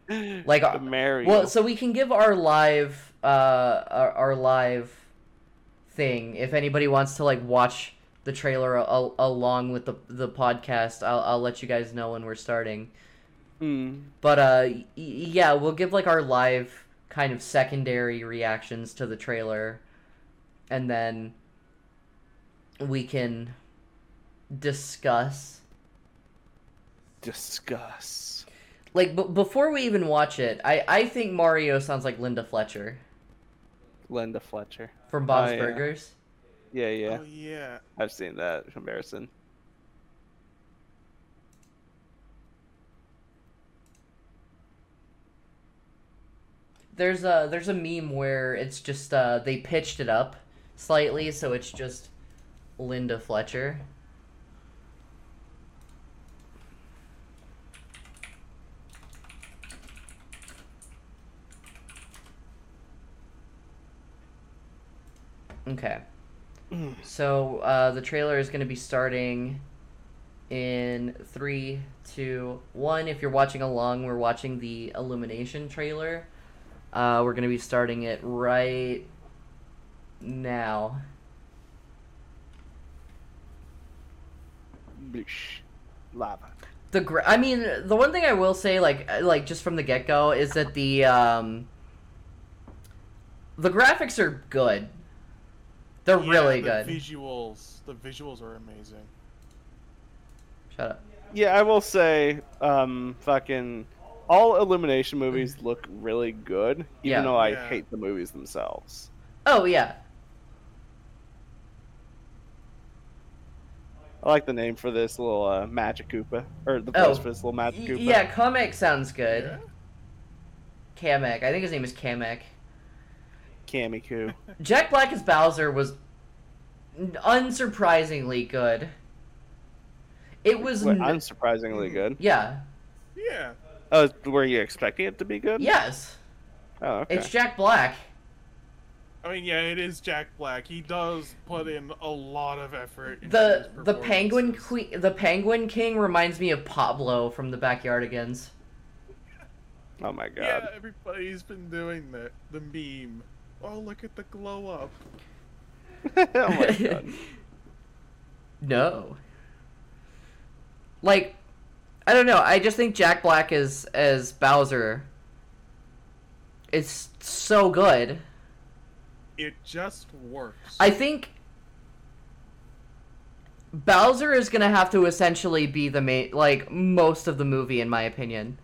Like, the uh, Mario. Well, so we can give our live, uh, our, our live thing. If anybody wants to like watch the trailer al- along with the the podcast, I'll I'll let you guys know when we're starting. Hmm. But uh, y- yeah, we'll give like our live kind of secondary reactions to the trailer, and then we can discuss. discuss. Like, b- before we even watch it, I I think Mario sounds like Linda Belcher Linda Belcher. from Bob's Oh, yeah. Burgers. Yeah, yeah. Oh yeah. I've seen that comparison. There's a there's a meme where it's just uh they pitched it up slightly, so it's just Linda Belcher. Okay. So uh, the trailer is going to be starting in three, two, one. If you're watching along, we're watching the Illumination trailer. Uh, we're going to be starting it right now. Boosh. Lava. The gra- I mean, the one thing I will say, like, uh, like just from the get go, is that the um, the graphics are good. They're Yeah, really the good. Visuals. The visuals are amazing. Shut up. Yeah, I will say, um, fucking, all Illumination movies look really good, even Yeah. though I Yeah. hate the movies themselves. Oh yeah, I like the name for this little uh, Magic Koopa, or the Oh. for this little Magic Koopa. yeah. Kamek sounds good. Yeah. Kamek. I think his name is Kamek. Kamiku. Jack Black as Bowser was unsurprisingly good. It was Wait, n- unsurprisingly good. yeah. Yeah. Oh, were you expecting it to be good? Yes. Oh, okay. It's Jack Black. I mean, yeah, it is Jack Black. He does put in a lot of effort. into The his the Penguin. Queen, the Penguin King reminds me of Pablo from the Backyardigans. Oh my god. Yeah, everybody's been doing that. The meme. Oh, look at the glow up. oh my god. No. Like, I don't know. I just think Jack Black as as Bowser is so good. It just works. I think Bowser is gonna have to essentially be the main, like most of the movie, in my opinion,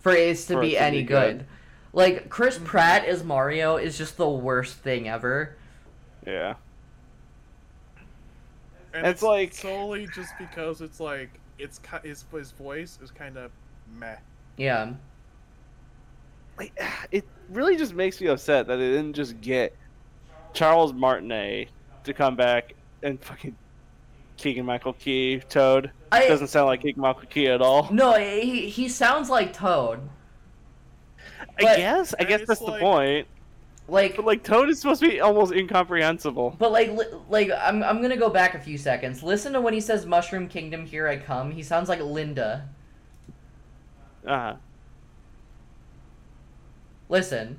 for it to For it be to any be good. good. Like Chris Mm-hmm. Pratt as Mario is just the worst thing ever. Yeah. and it's like- solely just because it's like it's his his voice is kind of meh. Yeah. Like, it really just makes me upset that it didn't just get Charles Martinet to come back and fucking Keegan Michael Key Toad. I Doesn't sound like Keegan Michael Key at all. no, he he sounds like Toad. I but- guess. I guess it's that's the point. Like But like Toad is supposed to be almost incomprehensible. But like, li- like I'm, I'm gonna go back a few seconds. Listen to when he says "Mushroom Kingdom, here I come." He sounds like Linda. Uh-huh. Listen.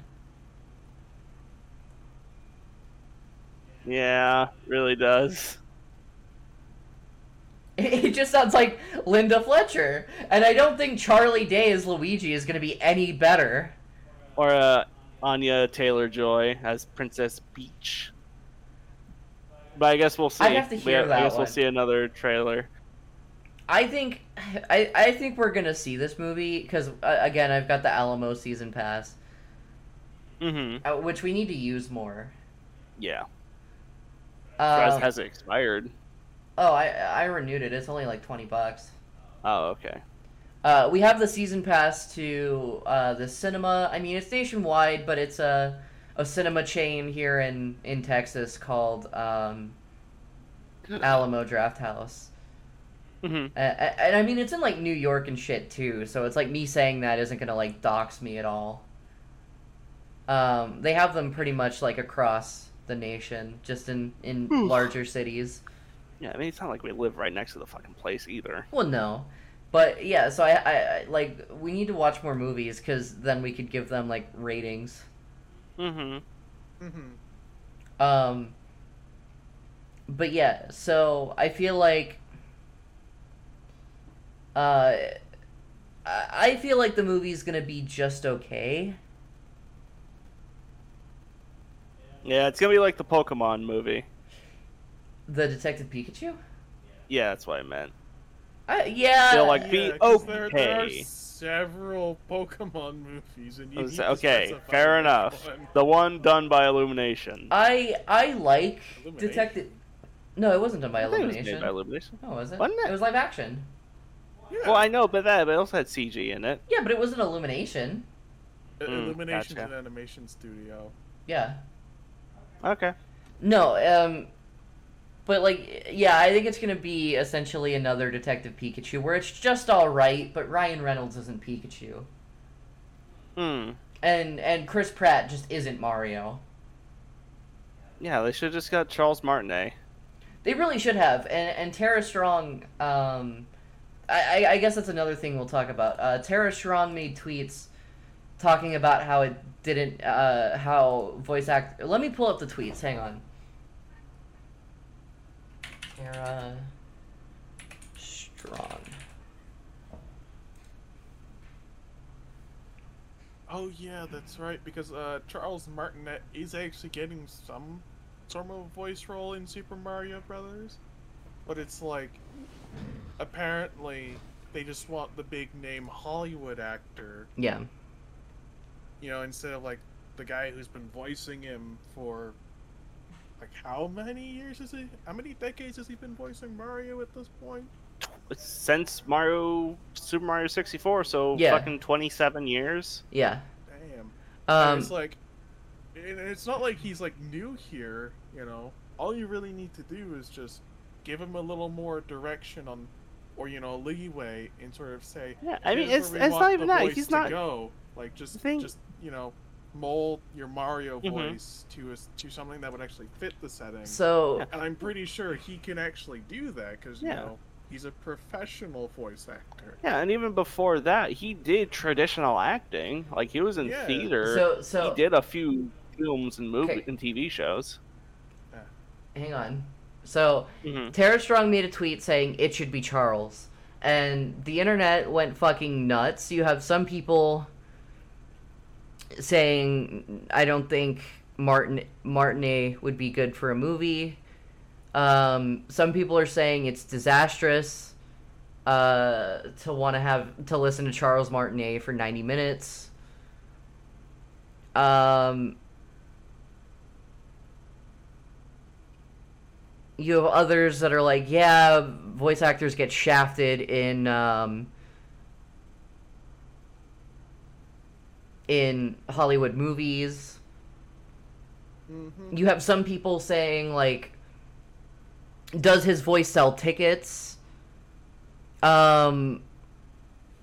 Yeah, really does. It just sounds like Linda Belcher, and I don't think Charlie Day as Luigi is gonna be any better. Or uh, Anya Taylor Joy as Princess Peach. But I guess we'll see. I'd have to We- hear I guess one. we'll see another trailer. I think I, I think we're gonna see this movie because uh, again I've got the Alamo season pass, Mm-hmm. uh, which we need to use more. Yeah. Uh, has it expired? oh, I I renewed it. It's only like twenty bucks. Oh, okay. Uh, we have the season pass to uh, the cinema. I mean, it's nationwide, but it's a a cinema chain here in in Texas called um, Alamo Drafthouse. Mm-hmm. Uh, and I mean, it's in like New York and shit too. So it's like me saying that isn't gonna like dox me at all. Um, they have them pretty much like across the nation, just in in Oof. larger cities. Yeah, I mean, it's not like we live right next to the fucking place either. Well, no, but yeah. So I, I, I like we need to watch more movies because then we could give them like ratings. Mm-hmm. Mm-hmm. Um, but yeah, so I feel like, uh, I I feel like the movie's gonna be just okay. Yeah, it's gonna be like the Pokemon movie. The Detective Pikachu. Yeah, that's what I meant. Uh, yeah. They'll, like, be 'cause There, there are okay. several Pokemon movies, and you I need was- to okay, fair enough. one. The one done by Illumination. I I like Illumination? Detective. No, it wasn't done by I think it was Illumination. made by Illumination. Oh, was it? Wasn't it? It was live action. Yeah. Well, I know, but that but it also had CG in it. Yeah, but it wasn't Illumination. Mm, Illumination's gotcha. an animation studio. Yeah. Okay. No, um, but like, yeah, I think it's gonna be essentially another Detective Pikachu, where it's just all right, but Ryan Reynolds isn't Pikachu, Hmm. and and Chris Pratt just isn't Mario. Yeah, they should have just got Charles Martinet. They really should have, and and Tara Strong. Um, I I- I guess that's another thing we'll talk about. Uh, Tara Strong made tweets talking about how it didn't, uh, how voice act. Let me pull up the tweets. Hang on. Tara Strong. Oh yeah, that's right. Because uh, Charles Martinet is actually getting some sort of voice role in Super Mario Brothers, but it's like apparently they just want the big name Hollywood actor, Yeah. you know, instead of like the guy who's been voicing him for like how many years is he? How many decades has he been voicing Mario at this point? Since Mario Super Mario 64, so Yeah. fucking 27 years. Yeah. Damn. And Um. it's like, and it's not like he's like new here, you know. All you really need to do is just give him a little more direction on, or you know, a leeway, and sort of say, Yeah, I mean, it's it's not even that. He's not. go. Like just, thing- just you know, mold your Mario Mhm. voice to a, to something that would actually fit the setting. So. and I'm pretty sure he can actually do that because Yeah. you know he's a professional voice actor. Yeah, and even before that, he did traditional acting. Like he was in Yeah. theater. So. So. he did a few films and movie Okay. and TV shows. Hang on. So. hmm Tara Strong made a tweet saying it should be Charles. And the internet went fucking nuts. You have some people saying I don't think Martin Martinet would be good for a movie. Um, some people are saying it's disastrous uh, to want to have to listen to Charles Martinet for 90 minutes. Um, you have others that are like, yeah, voice actors get shafted in um, in Hollywood movies. Mm-hmm. You have some people saying like, does his voice sell tickets? Um,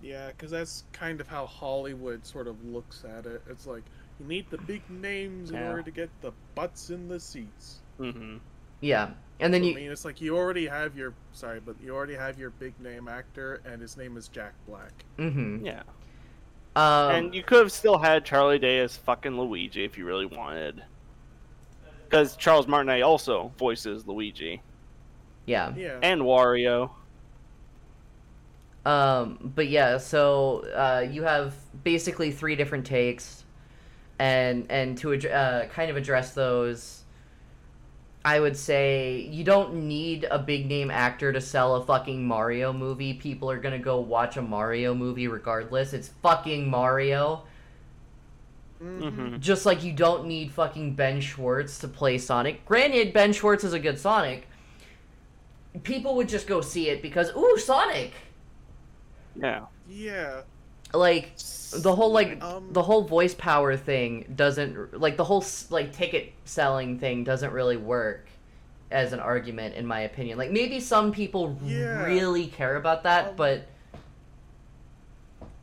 Yeah, because that's kind of how Hollywood sort of looks at it. It's like you need the big names in Yeah. order to get the butts in the seats. Mm-hmm. yeah, and then I you mean, it's like you already have your sorry, but you already have your big name actor, and his name is Jack Black. mm-hmm. Yeah, Um, and you could have still had Charlie Day as fucking Luigi if you really wanted. Because Charles Martinet also voices Luigi yeah. Yeah, and Wario. Um, but yeah, so uh, you have basically three different takes, and and to ad- uh, kind of address those, I would say you don't need a big name actor to sell a fucking Mario movie. People are gonna go watch a Mario movie regardless. It's fucking Mario. hmm Just like you don't need fucking Ben Schwartz to play Sonic. Granted, Ben Schwartz is a good Sonic. People would just go see it because ooh Sonic. Yeah. Yeah. Like the whole like Um, the whole voice power thing doesn't like the whole like ticket selling thing doesn't really work as an argument in my opinion. Like maybe some people Yeah. really care about that, Um, but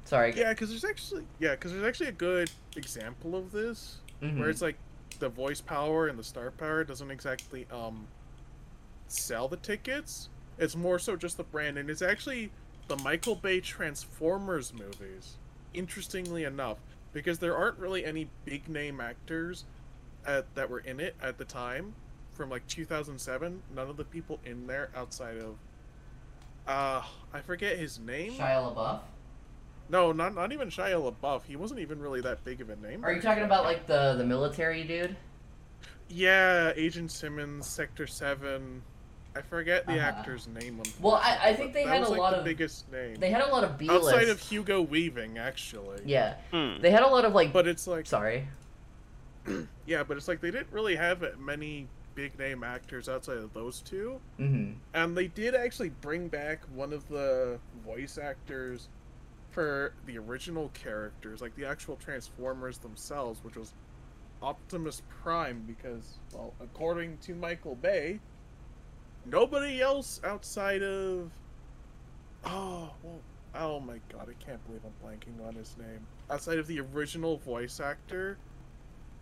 sorry. Yeah, because there's actually yeah, because there's actually a good example of this Mhm. where it's like the voice power and the star power doesn't exactly um sell the tickets. It's more so just the brand, and it's actually the Michael Bay Transformers movies. Interestingly enough, because there aren't really any big name actors at, that were in it at the time from like 2007. None of the people in there outside of uh I forget his name. Shia LaBeouf. No, not not even Shia LaBeouf. He wasn't even really that big of a name. Are you talking about like the the military dude? Yeah, Agent Simmons, Sector Seven. I forget the Uh-huh. actor's name. Well, I, I think they that had was a like lot the of biggest name they had a lot of B outside of Hugo Weaving, actually. Yeah, Hmm. they had a lot of like. But it's like Sorry. yeah, but it's like they didn't really have many big name actors outside of those two, hmm and they did actually bring back one of the voice actors for the original characters, like the actual Transformers themselves, which was Optimus Prime, because well, according to Michael Bay, nobody else outside of oh well, oh my god, I can't believe I'm blanking on his name. Outside of the original voice actor,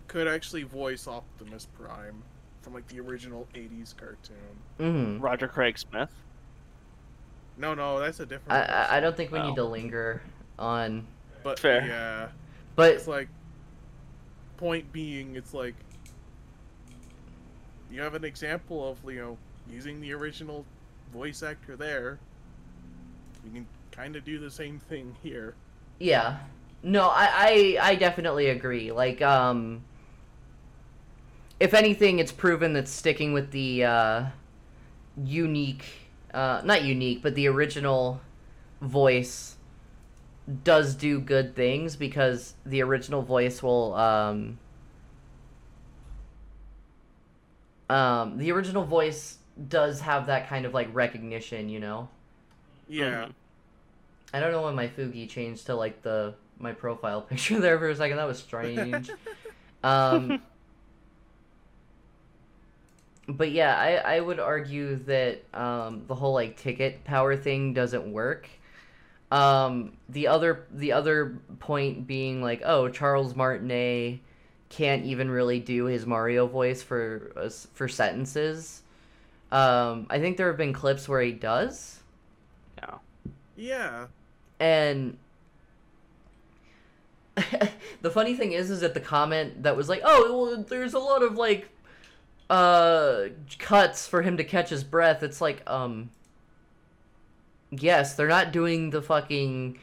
could actually voice Optimus Prime from like the original '80s cartoon. hmm Roger Craig Smith. No, no, that's a different. I, I I don't think we Oh. need to linger on, But Fair. yeah, but it's like. Point being, it's like. You have an example of you know using the original voice actor there. You can kind of do the same thing here. Yeah. No, I, I I definitely agree. Like, um if anything, it's proven that sticking with the uh unique uh not unique, but the original voice does do good things because the original voice will um um the original voice does have that kind of like recognition, you know. Yeah. I don't know when my Fugi changed to like the my profile picture there for a second. That was strange. um, but yeah, I I would argue that um, the whole like ticket power thing doesn't work. Um, the other the other point being like, oh, Charles Martinet can't even really do his Mario voice for uh, for sentences. Um, I think there have been clips where he does. Yeah. Yeah. And the funny thing is, is that the comment that was like, "Oh, well, there's a lot of like uh cuts for him to catch his breath." It's like, um, yes, they're not doing the fucking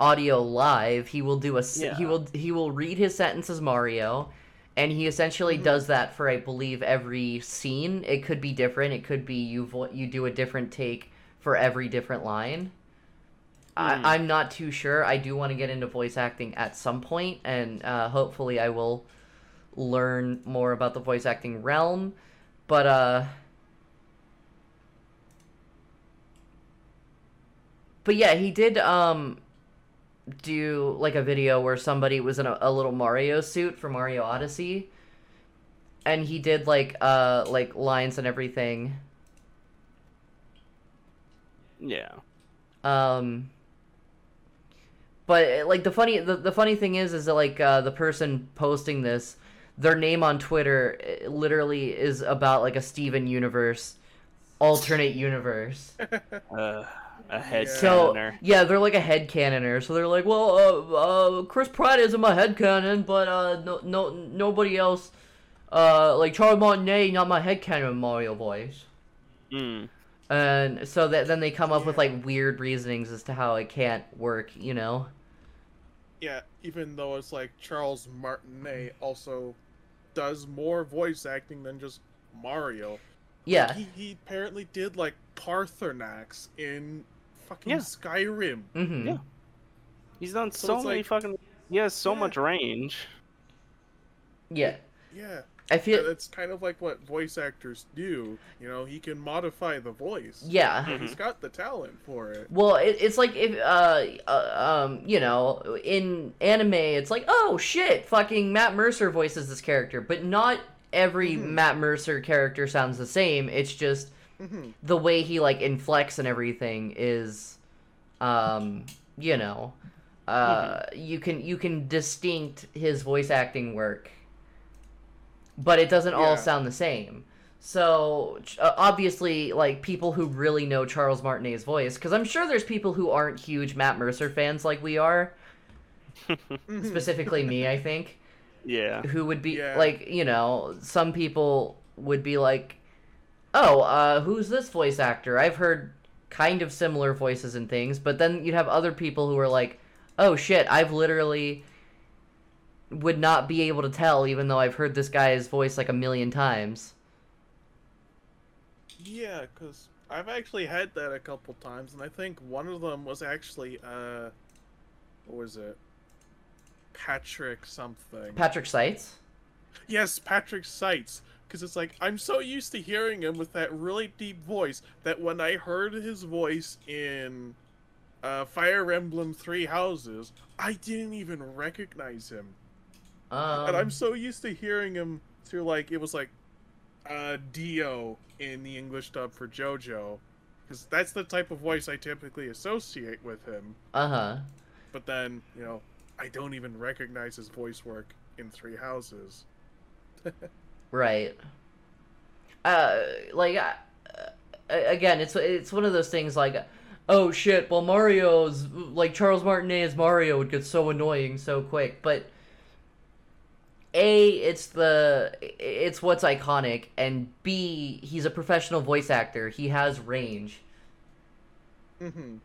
audio live. He will do a s he will he will read his sentences Mario. And he essentially Mhm. does that for, I believe, every scene. It could be different. It could be you vo- you do a different take for every different line. Hmm. I, I'm not too sure. I do want to get into voice acting at some point, and uh, hopefully I will learn more about the voice acting realm. But uh, but yeah, he did um do like a video where somebody was in a, a little Mario suit for Mario Odyssey, and he did like uh like lines and everything. Yeah. Um, but like the funny the, the funny thing is is that like uh, the person posting this, their name on Twitter eh, literally is about like a Steven universe, alternate universe. Uh, a head Yeah. So yeah, they're like a head cannoner. So they're like, well, uh, uh, Chris Pratt isn't my head canon, but uh, no, no, nobody else, uh, like Charles Martinet, not my head canon Mario voice. Mm. And so that then they come up with like weird reasonings as to how it can't work, you know. Yeah, even though it's like Charles Martinet also does more voice acting than just Mario. Yeah. He, he apparently did like Paarthurnax in fucking Yeah. Skyrim. Mm-hmm. Yeah. He's done So so, many like- fucking. He has so Yeah. much range. Yeah. Yeah. I feel. It's kind of like what voice actors do. You know, he can modify the voice. Yeah. Mhm. He's got the talent for it. Well, it, it's like if uh, uh um you know in anime it's like oh shit fucking Matt Mercer voices this character, but not every Mhm. Matt Mercer character sounds the same. It's just Mhm. the way he like inflects and everything is um you know uh you can you can distinct his voice acting work but it doesn't all sound the same so uh, obviously like people who really know charles martinet's voice because i'm sure there's people who aren't huge matt mercer fans like we are Mhm. specifically me i think Yeah. who would be Yeah. like you know some people would be like oh uh who's this voice actor i've heard kind of similar voices and things but then you'd have other people who are like oh shit i've literally would not be able to tell even though i've heard this guy's voice like a million times Yeah, because I've actually had that a couple times, and I think one of them was actually, uh, what was it? Patrick something. patrick seitz yes, Patrick Seitz. Because it's like, I'm so used to hearing him with that really deep voice that when I heard his voice in uh, Fire Emblem Three Houses, I didn't even recognize him. um, and I'm so used to hearing him through like it was like uh Dio in the English dub for JoJo, because that's the type of voice I typically associate with him. uh-huh But then you know I don't even recognize his voice work in Three Houses. Right. Uh, like, uh, again, it's it's one of those things like, oh shit, well Mario's like Charles Martinet as Mario would get so annoying so quick, but a it's the it's what's iconic, and b he's a professional voice actor. He has range. Mm-hmm.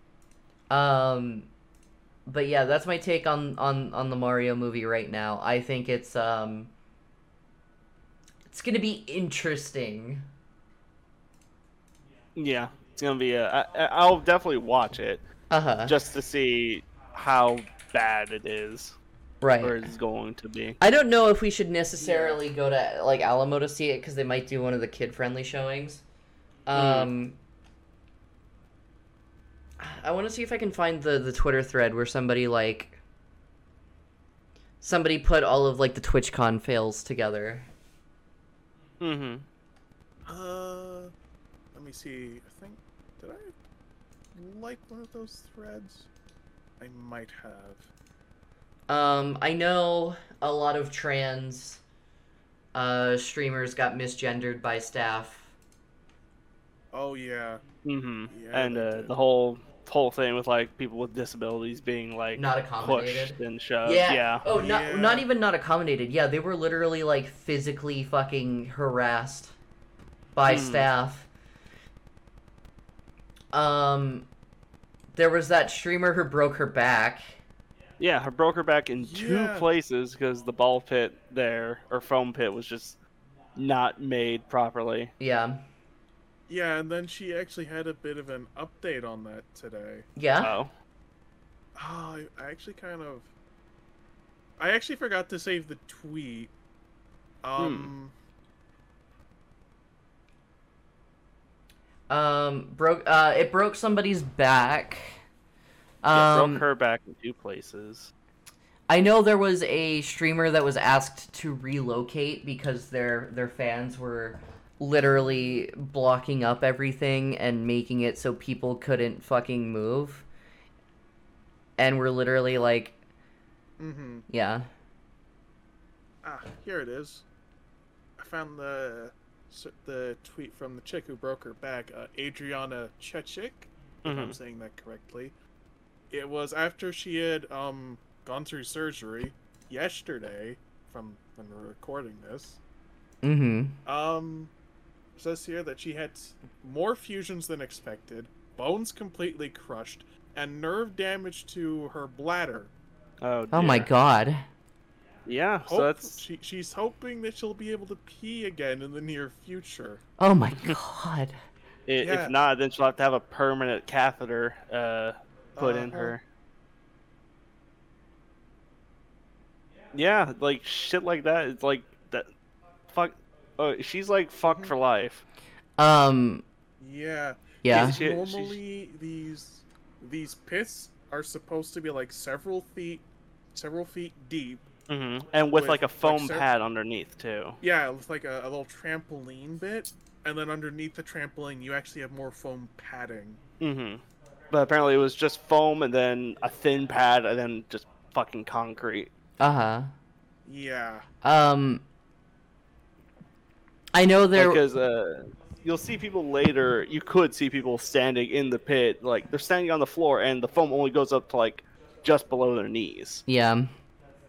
Um, but yeah, that's my take on on on the Mario movie right now. I think it's um, it's gonna be interesting. Yeah. It's gonna be a. I, I- I'll definitely watch it Uh huh. just to see how bad it is Right. or Right. it's going to be. I don't know if we should necessarily go to like Alamo to see it because they might do one of the kid-friendly showings. Um, I want to see if I can find the the Twitter thread where somebody like somebody put all of like the TwitchCon fails together. Mm-hmm. Uh, let me see. I think did I like one of those threads? I might have. Um, I know a lot of trans uh, streamers got misgendered by staff. Oh yeah. Mm-hmm. Yeah, and uh, the whole whole thing with like people with disabilities being like Not accommodated. pushed and shoved. yeah. Yeah. Oh, not Yeah. not even not accommodated. Yeah, they were literally like physically fucking harassed by Hmm. staff. Um, there was that streamer who broke her back. Yeah, her broke her back in two Yeah. places because the ball pit there or foam pit was just not made properly. Yeah. Yeah, and then she actually had a bit of an update on that today. Yeah. Oh. Oh, I, I actually kind of. I actually forgot to save the tweet. Um. Um, broke. Uh, it broke somebody's back. Yeah, Um, broke her back in two places. I know there was a streamer that was asked to relocate because their their fans were literally blocking up everything and making it so people couldn't fucking move. And we're literally like, Mm-hmm. yeah. Ah, here it is. I found the the tweet from the chick who broke her back, uh, Adriana Chechik, if I'm Mhm. saying that correctly. It was after she had um gone through surgery yesterday, from when we're recording this. Mm-hmm. Um, it says here that she had more fusions than expected, bones completely crushed, and nerve damage to her bladder. Oh, Oh my god. Yeah, Hope, so that's she, she's hoping that she'll be able to pee again in the near future. Oh my god. i- Yeah. if not, then she'll have to have a permanent catheter uh, put in Uh-huh. her. Yeah, like shit like that. It's like that. Fuck. Oh, she's like fucked for life. Um. Yeah. Yeah. She- she's- Normally, these these pits are supposed to be like several feet, several feet deep. Mm-hmm. And with, With, like a foam cer- pad underneath too. Yeah, it's like a, a little trampoline bit, and then underneath the trampoline, you actually have more foam padding. Mm-hmm. But apparently it was just foam and then a thin pad and then just fucking concrete. Uh huh. Yeah. Um. I know there. Because uh, you'll see people later. You could see people standing in the pit, like they're standing on the floor, and the foam only goes up to like just below their knees. Yeah.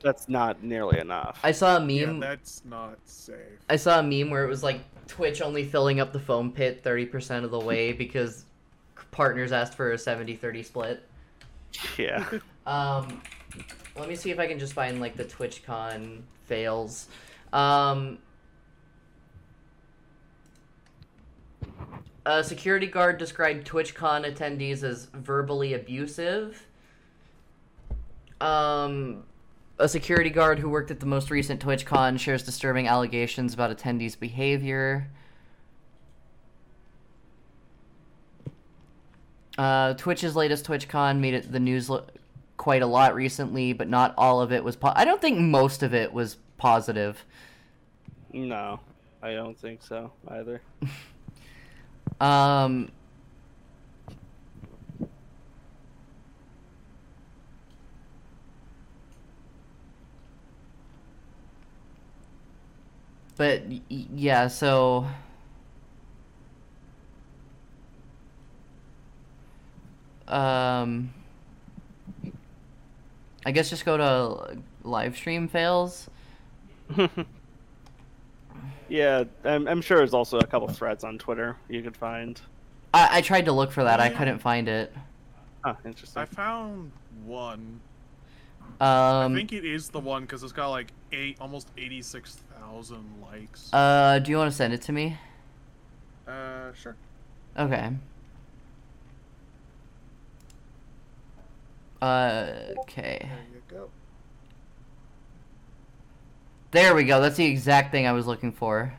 That's not nearly enough. I saw a meme. Yeah, meme. that's not safe. I saw a meme where it was like Twitch only filling up the foam pit 30% of the way because partners asked for a 70-30 split. Yeah. Um, let me see if I can just find like the TwitchCon fails. Um, a security guard described TwitchCon attendees as verbally abusive. Um, a security guard who worked at the most recent TwitchCon shares disturbing allegations about attendees' behavior. Uh, Twitch's latest TwitchCon made it the news lo- quite a lot recently, but not all of it was. Po- I don't think most of it was positive. No, I don't think so either. Um, but yeah, so um, I guess just go to live stream fails. yeah, I'm, I'm sure there's also a couple threads on Twitter you could find. I, I tried to look for that. I couldn't find it. Huh, interesting. I found one. I Um, think it is the one because it's got like eight, almost eighty-six thousand likes. uh, do you want to send it to me? Uh, sure. Okay. Uh, okay. There you go. There we go. That's the exact thing I was looking for.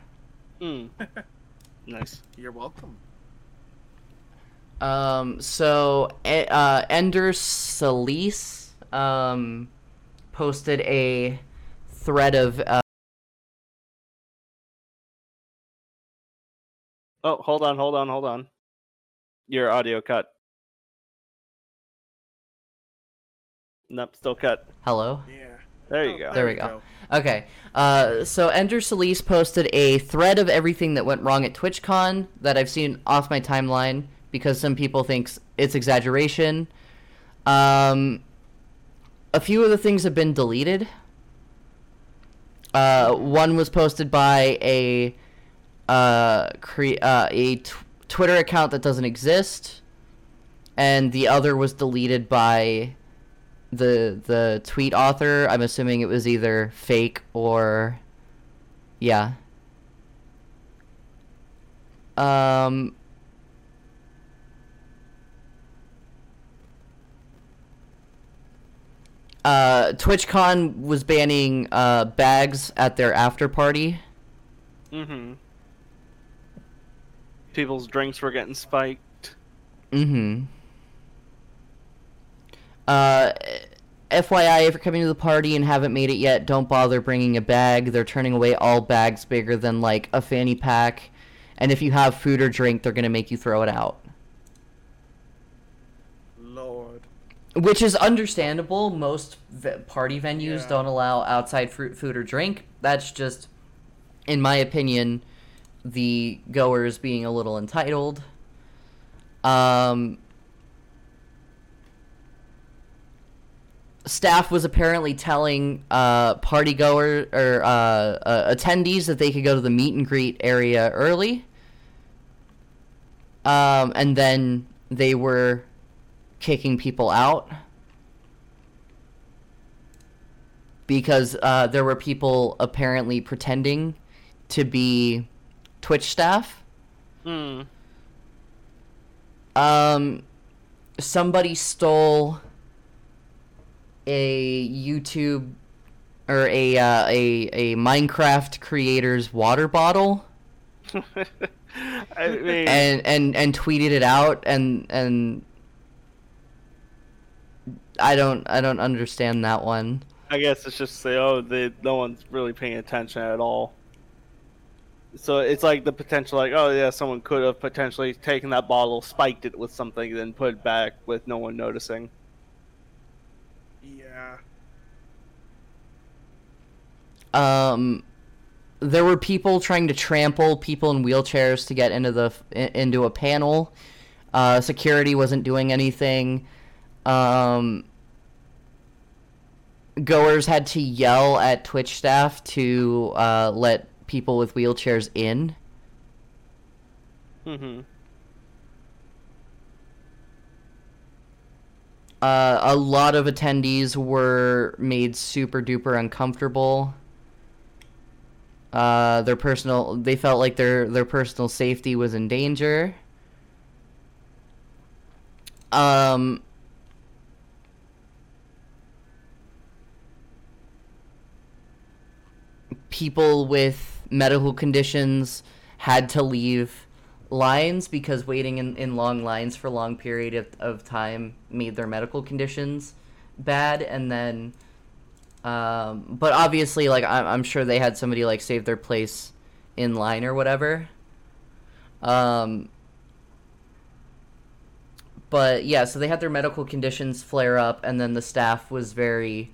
Mm. nice. You're welcome. Um, so, uh, Ender Solis, um, posted a thread of, uh, Oh, hold on, hold on, hold on. Your audio cut. Nope, still cut. hello? Yeah. There you Oh, go. There we go. Okay. Uh, so Ender Solis posted a thread of everything that went wrong at TwitchCon that I've seen off my timeline because some people think it's exaggeration. Um, a few of the things have been deleted. Uh, one was posted by a uh, cre- uh, a t- Twitter account that doesn't exist, and the other was deleted by the the tweet author. I'm assuming it was either fake or yeah. Um uh TwitchCon was banning uh bags at their after party. Mm-hmm. People's drinks were getting spiked. Mm-hmm. Uh, FYI, if you're coming to the party and haven't made it yet, don't bother bringing a bag. They're turning away all bags bigger than like a fanny pack, and if you have food or drink, they're gonna make you throw it out. Lord. Which is understandable. Most v- party venues Yeah. don't allow outside fruit, food or drink. That's just, in my opinion, the goers being a little entitled. Um, staff was apparently telling uh, party goer or uh, uh, attendees that they could go to the meet and greet area early. Um, and then they were kicking people out. because uh, there were people apparently pretending to be Twitch staff. Hmm. Um, somebody stole a YouTube or a uh, a a Minecraft creator's water bottle I mean, and and and tweeted it out and and I don't I don't understand that one. I guess it's just say, oh, they, no one's really paying attention at all. So it's like the potential, like, oh yeah, someone could have potentially taken that bottle, spiked it with something, then put it back with no one noticing. Yeah. Um, there were people trying to trample people in wheelchairs to get into the into a panel. Uh, security wasn't doing anything. Um, goers had to yell at Twitch staff to uh, let people with wheelchairs in. Mm-hmm. Uh, a lot of attendees were made super duper uncomfortable. Uh, their personal, they felt like their their personal safety was in danger. Um, people with medical conditions had to leave lines because waiting in, in long lines for a long period of, of time made their medical conditions bad and then um, but obviously like I'm, I'm sure they had somebody like save their place in line or whatever. Um, but yeah so they had their medical conditions flare up and then the staff was very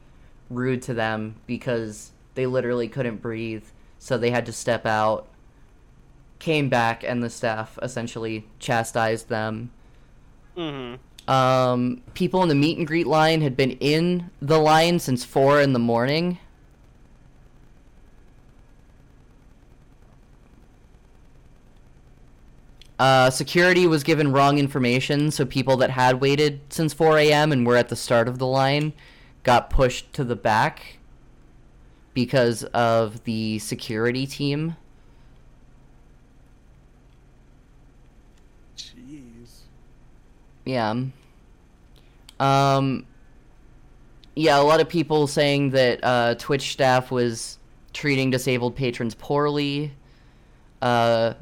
rude to them because they literally couldn't breathe so they had to step out came back and the staff essentially chastised them. Mm-hmm. Um, people in the meet and greet line had been in the line since four in the morning. Uh, security was given wrong information, so people that had waited since 4 a.m. and were at the start of the line got pushed to the back because of the security team. Yeah. Um. Yeah, a lot of people saying that uh, Twitch staff was treating disabled patrons poorly. Uh.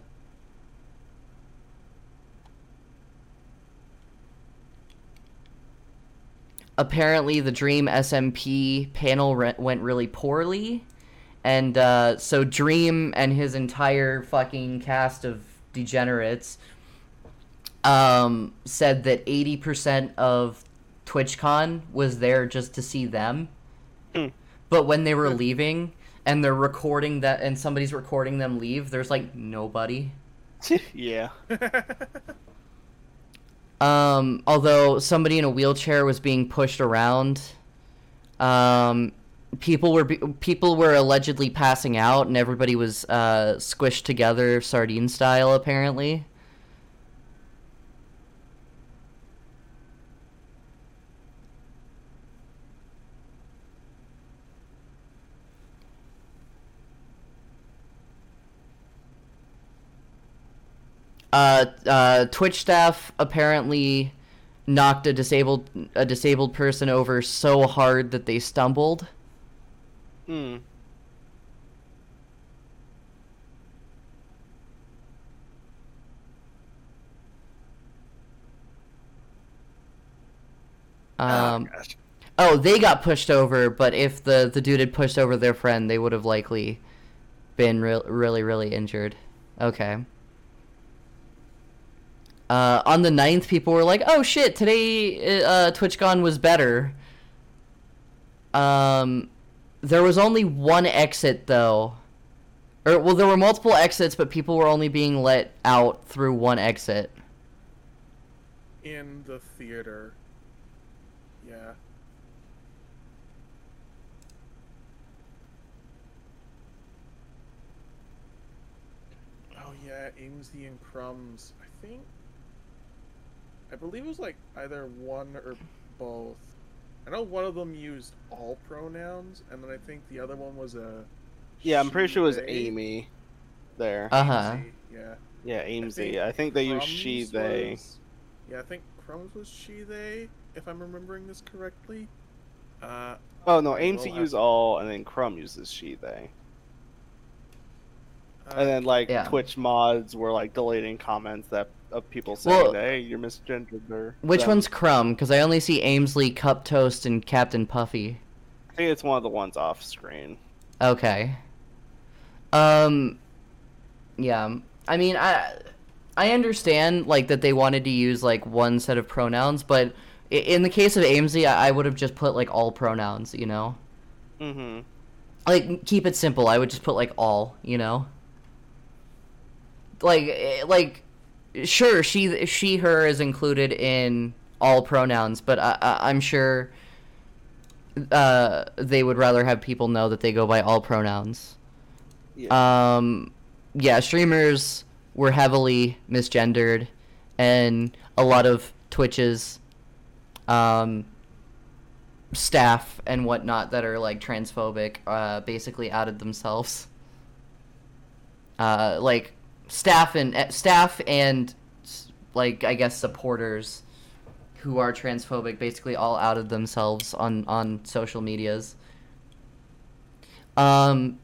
Apparently, the Dream SMP panel re- went really poorly, and uh, so Dream and his entire fucking cast of degenerates um, said that 80% of TwitchCon was there just to see them. Hmm. But when they were leaving and they're recording that and somebody's recording them leave, there's like nobody. yeah. Um, although somebody in a wheelchair was being pushed around. Um, people were people were allegedly passing out and everybody was uh, squished together sardine style apparently. Uh, uh, Twitch staff apparently knocked a disabled a disabled person over so hard that they stumbled. Hmm. Um, oh, oh, they got pushed over, but if the the dude had pushed over their friend, they would have likely been re- really really injured. Okay. Uh, on the 9th, people were like, "Oh shit, today uh, TwitchCon was better." Um, there was only one exit though, or well, there were multiple exits, but people were only being let out through one exit. In the theater. Yeah. Oh yeah, Amesy and Crumbs. I believe it was like either one or both. I know one of them used all pronouns, and then I think the other one was a. Yeah, I'm pretty sure it was they. Amy. There. Uh huh. Amesy, Yeah. yeah, I Amesy. think I think they use she, they. was- Yeah, I think Crumbs was she, they, if I'm remembering this correctly. Uh, Oh no, I Amesy will use have- all, and then Crumb uses she, they. uh, And then like Yeah. Twitch mods were like deleting comments that of people saying, Well- "Hey, you're misgendered." Or Which them. one's Crumb? Because I only see Amesley, Cup Toast, and Captain Puffy. I think it's one of the ones off screen. Okay. Um. Yeah. I mean, I I understand like that they wanted to use like one set of pronouns, but in the case of Amesy, I, I would have just put like all pronouns. You know, Mm-hmm. like keep it simple. I would just put like all. You know. Like eh, like, sure she she her is included in all pronouns, but I, I I'm sure. Uh, they would rather have people know that they go by all pronouns. Yeah. Um, yeah, streamers were heavily misgendered, and a lot of Twitch's um, staff and whatnot that are like transphobic uh, basically outed themselves. Uh, like staff and eh, staff and like I guess supporters who are transphobic basically all outed themselves on on social medias. Um,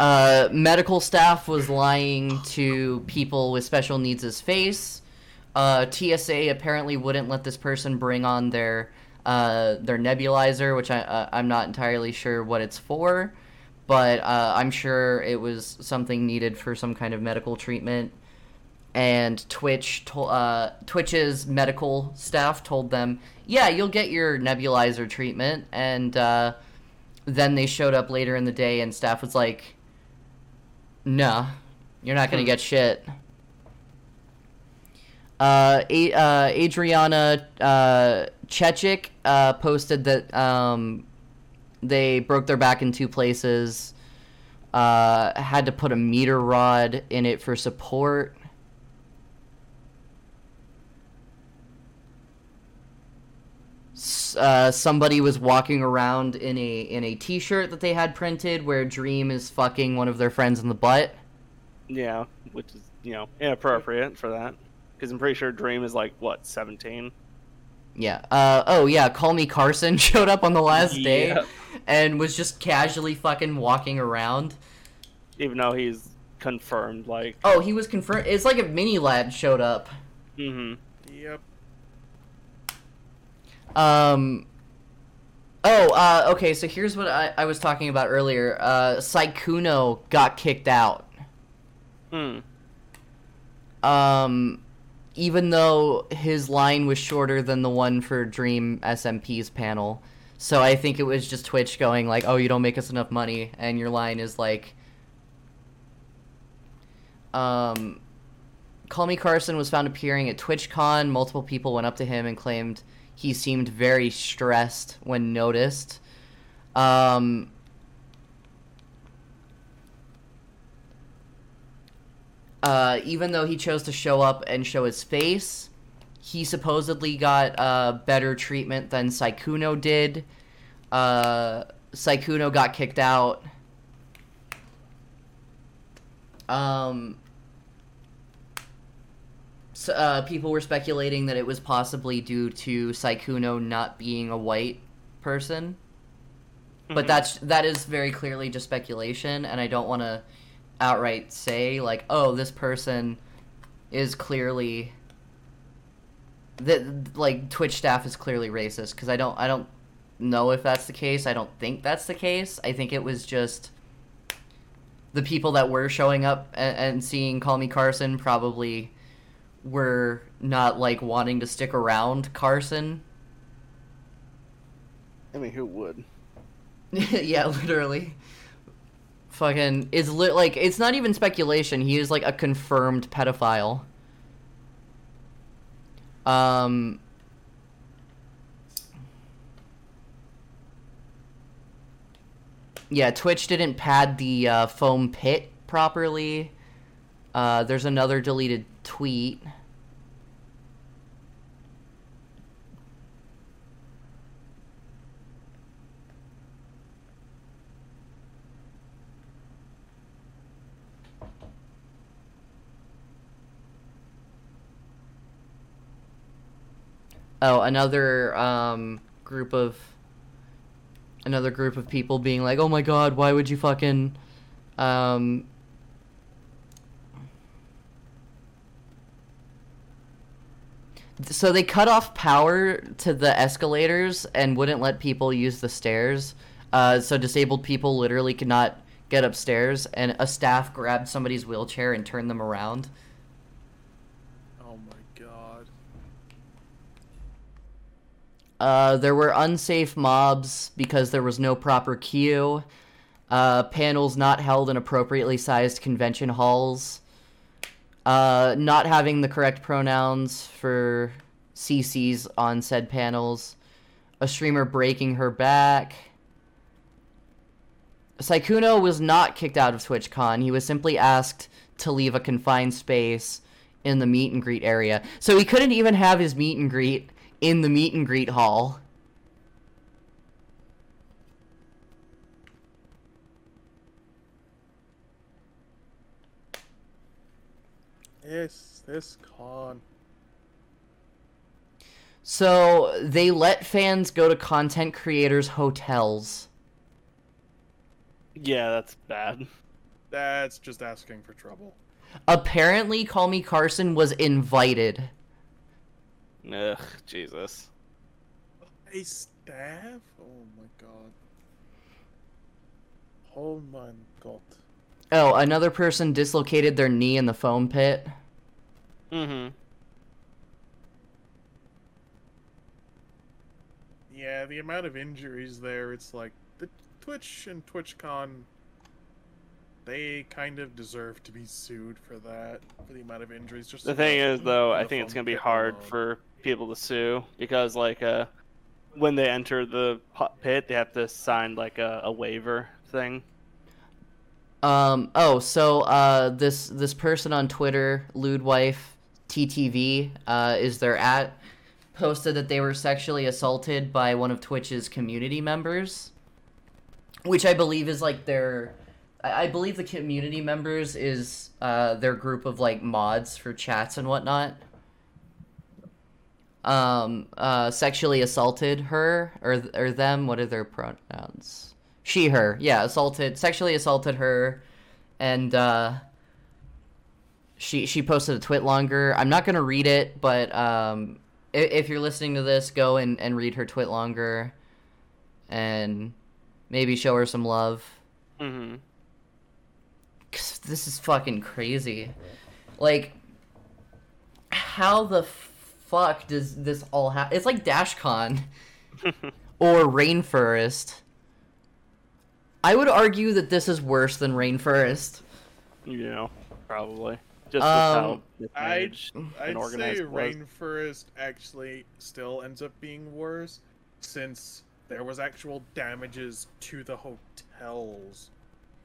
uh, medical staff was lying to people with special needs as face. Uh, TSA apparently wouldn't let this person bring on their uh, their nebulizer, which I uh, I'm not entirely sure what it's for, but uh, I'm sure it was something needed for some kind of medical treatment. And Twitch, to- uh, Twitch's medical staff told them, "Yeah, you'll get your nebulizer treatment." And uh, then they showed up later in the day, and staff was like, "Nah, you're not gonna Hmm. get shit." Uh, A- uh, Adriana uh, Chechik uh, posted that um, they broke their back in two places. Uh, had to put a meter rod in it for support. Uh, somebody was walking around in a in a T-shirt that they had printed where Dream is fucking one of their friends in the butt. Yeah, which is you know inappropriate for that because I'm pretty sure Dream is like what 17. Yeah. Uh, oh yeah. Call me Carson showed up on the last day Yeah. and was just casually fucking walking around. Even though he's confirmed like. Oh, he was confirmed. It's like a mini lad showed up. Mm-hmm. Yep. Um. Oh, uh, okay. So here's what I, I was talking about earlier. Uh, Sykkuno got kicked out. Hmm. Um, even though his line was shorter than the one for Dream SMP's panel. So I think it was just Twitch going like, "Oh, you don't make us enough money," and your line is like, um, Call Me Carson was found appearing at TwitchCon. Multiple people went up to him and claimed he seemed very stressed when noticed. Um, uh, even though he chose to show up and show his face, he supposedly got uh, better treatment than Sykkuno did. Uh, Sykkuno got kicked out. Um, so, uh, people were speculating that it was possibly due to Sykkuno not being a white person, but Mhm. that's that is very clearly just speculation, and I don't want to outright say like, oh, this person is clearly that like Twitch staff is clearly racist because I don't I don't know if that's the case. I don't think that's the case. I think it was just the people that were showing up and, and seeing Call Me Carson probably were not like wanting to stick around Carson. I mean, who would? yeah, literally. Fucking it's li- like it's not even speculation. He is like a confirmed pedophile. Um yeah, Twitch didn't pad the uh, foam pit properly. Uh, there's another deleted tweet. Oh, another um, group of another group of people being like, "Oh my god, why would you fucking um So they cut off power to the escalators and wouldn't let people use the stairs. Uh, so disabled people literally could not get upstairs, and a staff grabbed somebody's wheelchair and turned them around. Oh my god. Uh, there were unsafe mobs because there was no proper queue. Uh, panels not held in appropriately sized convention halls. Uh, not having the correct pronouns for CCs on said panels. A streamer breaking her back. Sykkuno was not kicked out of TwitchCon. He was simply asked to leave a confined space in the meet and greet area. So he couldn't even have his meet and greet in the meet and greet hall. Yes, this con. So they let fans go to content creators' hotels. Yeah, that's bad. That's just asking for trouble. Apparently, Call Me Carson was invited. Ugh, Jesus. A staff? Oh my god. Oh my god. Oh, another person dislocated their knee in the foam pit. Mm-hmm. Yeah, the amount of injuries there, it's like the Twitch and TwitchCon they kind of deserve to be sued for that, for the amount of injuries. Just The thing is, though, I think it's gonna be hard alone. for people to sue because, like, uh, when they enter the pu- pit, they have to sign like a, a waiver thing. Um. Oh, so uh, this this person on Twitter, Lewdwife TTV, uh, is their at posted that they were sexually assaulted by one of Twitch's community members, which I believe is like their. I believe the community members is uh, their group of like mods for chats and whatnot. Um, uh, sexually assaulted her or or them. What are their pronouns? She, her. Yeah, assaulted, sexually assaulted her, and uh, she she posted a TwitLonger. I'm not gonna read it, but um, if, if you're listening to this, go and and read her TwitLonger, and maybe show her some love. Mm-hmm. 'Cause this is fucking crazy. Like, how the fuck does this all happen? It's like DashCon or Rainfurrest. I would argue that this is worse than Rainfurrest. you know, probably just with Um, how mismanaged I'd and organized say was. Rainfurrest actually still ends up being worse since there was actual damages to the hotels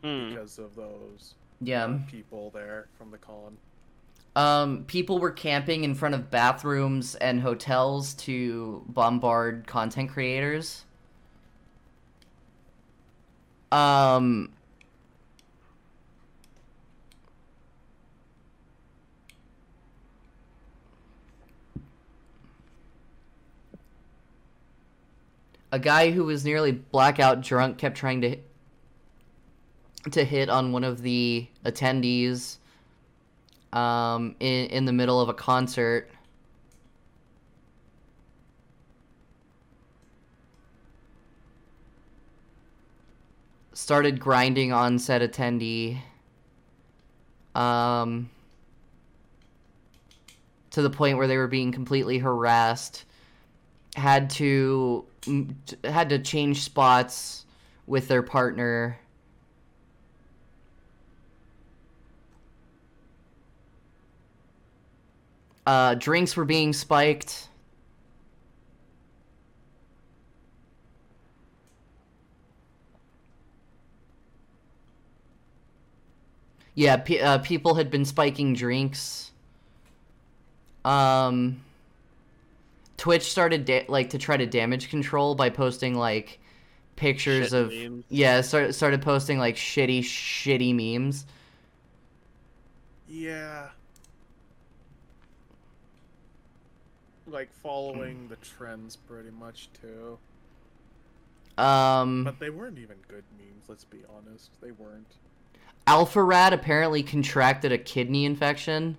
Hmm. because of those Yeah. people there from the con. Um, people were camping in front of bathrooms and hotels to bombard content creators. Um, a guy who was nearly blackout drunk kept trying to to hit on one of the attendees um, in in the middle of a concert. Started grinding on said attendee. Um, to the point where they were being completely harassed. Had to had to change spots with their partner. Uh, drinks were being spiked. Yeah, pe- uh, people had been spiking drinks. Um, Twitch started da- like to try to damage control by posting like pictures Shit of memes. yeah, started started posting like shitty shitty memes. Yeah. Like following the trends pretty much too. Um, But they weren't even good memes, let's be honest. They weren't. Alpha Rat apparently contracted a kidney infection.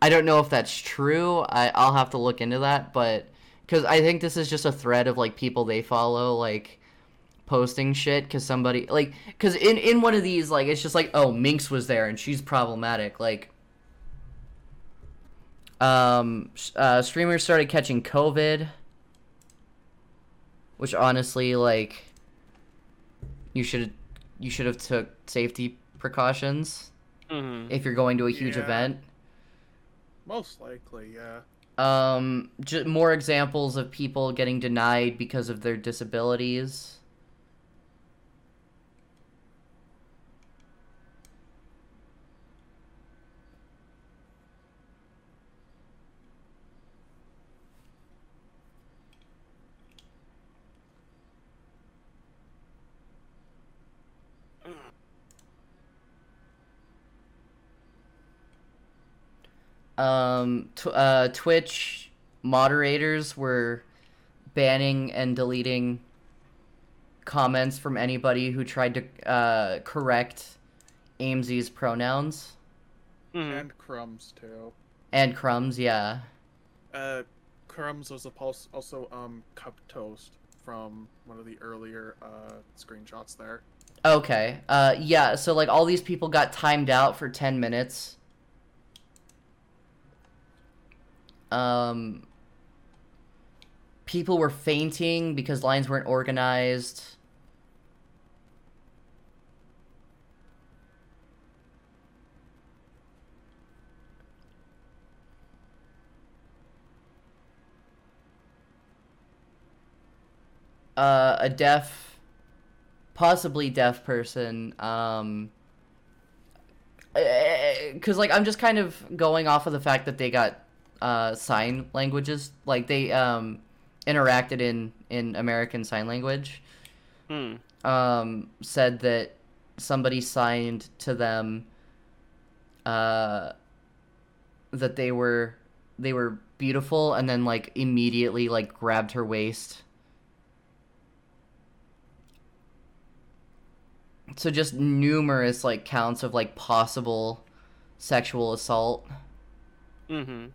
I don't know if that's true. I I'll have to look into that, but because I think this is just a thread of like people they follow like posting shit because somebody like because in in one of these like it's just like oh Minx was there and she's problematic like. Um, uh, streamers started catching COVID, which honestly, like, you should you should have took safety precautions hmm if you're going to a huge Yeah. event. Most likely, yeah. Um, j- more examples of people getting denied because of their disabilities. Um, tw- uh, Twitch moderators were banning and deleting comments from anybody who tried to uh, correct Amesy's pronouns hmm And crumbs too. and crumbs. Yeah. Uh, crumbs was supposed also um cup toast from one of the earlier uh screenshots there. Okay. Uh, yeah. So like all these people got timed out for ten minutes. Um. People were fainting because lines weren't organized. Uh, a deaf possibly deaf person um because like i'm just kind of going off of the fact that they got uh sign languages. Like they um interacted in in american sign language. Hmm. um said that somebody signed to them uh that they were they were beautiful and then like immediately like grabbed her waist. So just numerous like counts of like possible sexual assault. Hmm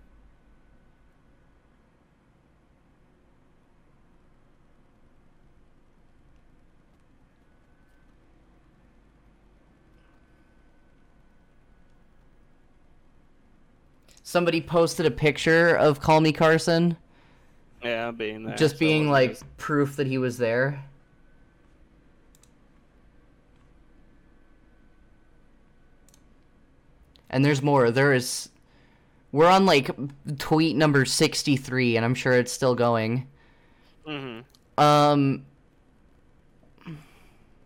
somebody posted a picture of CallMeCarson Yeah, being there. just being it like is. proof that he was there and there's more there is we're on like tweet number 63 and i'm sure it's still going Mhm. um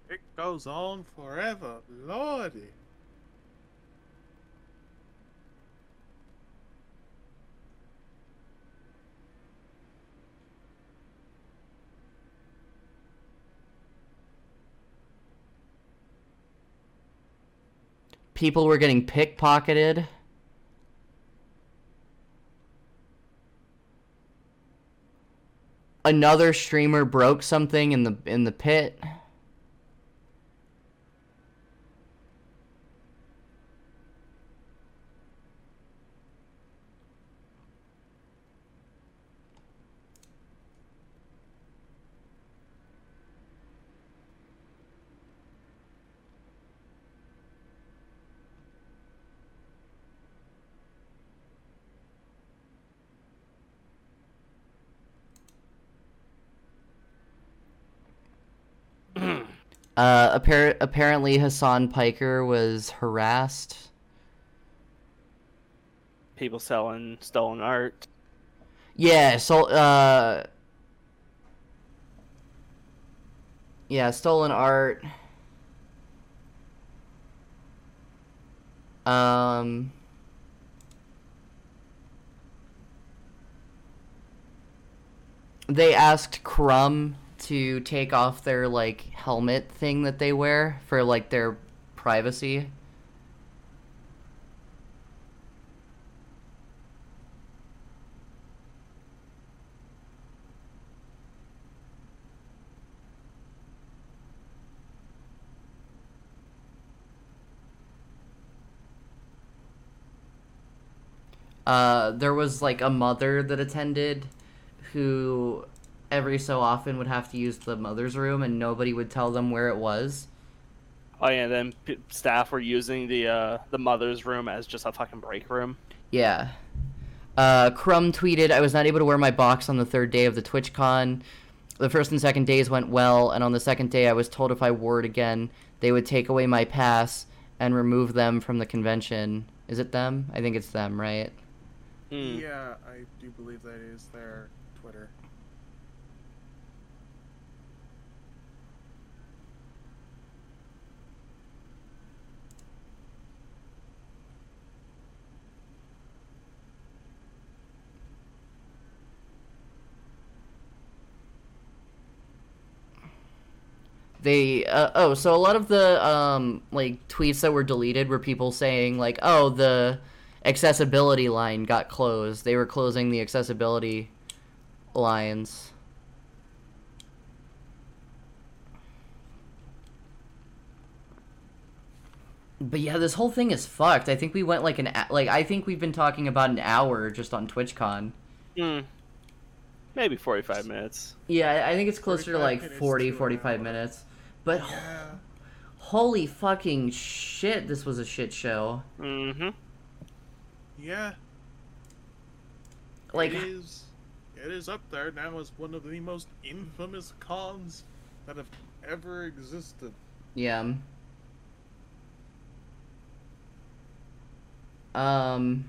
It goes on forever, lordy. People were getting pickpocketed. Another streamer broke something in the in the pit Uh, appar- apparently Hasan Piker was harassed. People selling stolen art. Yeah, so uh, yeah, stolen art. Um. They asked Crumb to take off their like helmet thing that they wear for like their privacy. Uh, there was like a mother that attended who every so often would have to use the mother's room and nobody would tell them where it was. Oh yeah, then p- staff were using the uh, the mother's room as just a fucking break room. Yeah. Uh, Crumb tweeted, I was not able to wear my box on the third day of the TwitchCon. The first and second days went well, and on the second day I was told if I wore it again, they would take away my pass and remove them from the convention. Is it them? I think it's them, right? Hmm. Yeah, I do believe that is their Twitter. They uh, oh so a lot of the um like tweets that were deleted were people saying like oh the accessibility line got closed. They were closing the accessibility lines. But yeah this whole thing is fucked. I think we went like an like i think we've been talking about an hour just on twitchcon. Hmm. Maybe forty-five minutes. yeah I- i think it's closer to like minutes 40 to 45 minutes but Yeah. Holy fucking shit, this was a shit show. Mm-hmm. Yeah. Like, it is it is up there now as one of the most infamous cons that have ever existed. yeah. Um.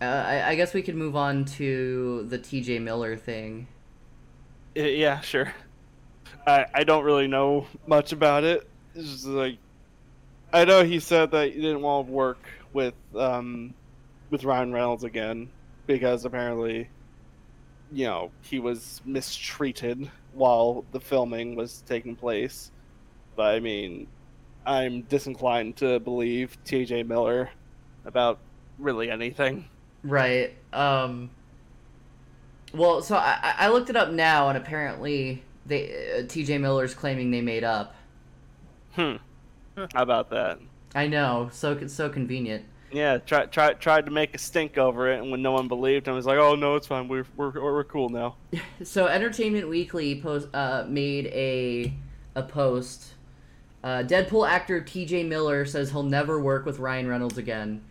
Uh, I, I guess we could move on to the TJ Miller thing. Yeah, sure. I I don't really know much about it. It's just like I know he said that he didn't want to work with um with Ryan Reynolds again because apparently you know he was mistreated while the filming was taking place. But I mean, I'm disinclined to believe T.J. Miller about really anything. Right. Um. Well, so I I I looked it up now, and apparently they uh, TJ Miller's claiming they made up. Hmm. How about that? I know, so so convenient. Yeah, try, try, tried to make a stink over it, and when no one believed him, was like, "Oh no, it's fine. We're we're we're cool now." So Entertainment Weekly post uh, made a a post. Uh, Deadpool actor T.J. Miller says he'll never work with Ryan Reynolds again.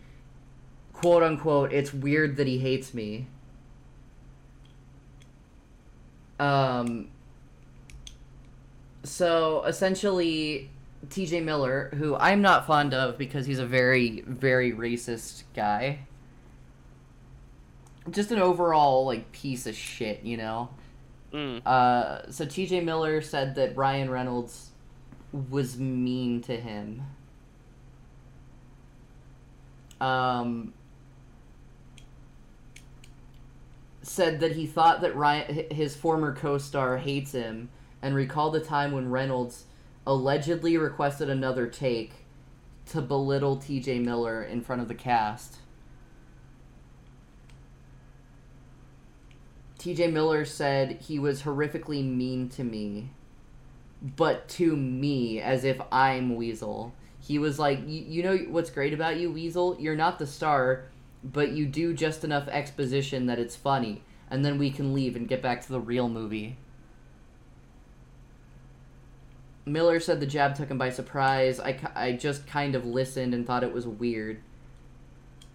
"Quote unquote." It's weird that he hates me. Um. So essentially, T.J. Miller, who I'm not fond of because he's a very very racist guy. Just an overall like piece of shit, you know. Mm. Uh, so T.J. Miller said that Ryan Reynolds was mean to him. Um, said that he thought that Ryan, his former co-star, hates him, and recalled the time when Reynolds allegedly requested another take to belittle T.J. Miller in front of the cast. TJ Miller said he was horrifically mean to me, but to me as if I'm Weasel. He was like, "You you know what's great about you, Weasel? You're not the star, but you do just enough exposition that it's funny, and then we can leave and get back to the real movie." Miller said the jab took him by surprise. I, I just kind of listened and thought it was weird.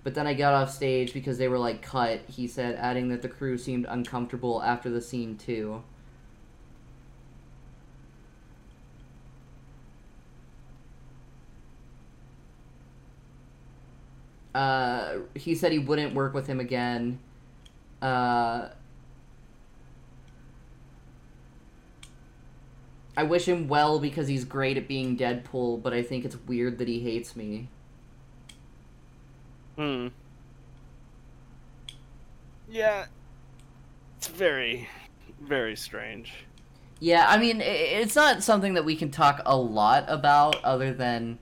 But then I got off stage because they were like cut, he said, adding that the crew seemed uncomfortable after the scene too. Uh, he said he wouldn't work with him again. Uh, I wish him well because he's great at being Deadpool, but I think it's weird that he hates me. Hmm. Yeah. It's very, very strange. Yeah, I mean, it's not something that we can talk a lot about, other than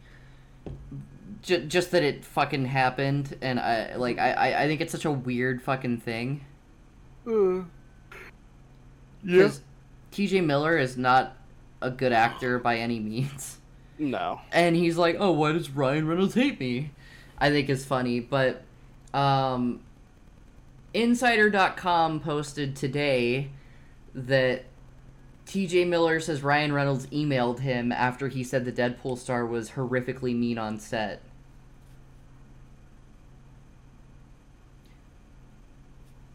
j- just that it fucking happened, and I like I I- I think it's such a weird fucking thing. Uh, Because T.J. Miller is not a good actor by any means. No. and he's like, "Oh, why does Ryan Reynolds hate me?" I think is funny, but um, Insider.com posted today that T.J. Miller says Ryan Reynolds emailed him after he said the Deadpool star was horrifically mean on set.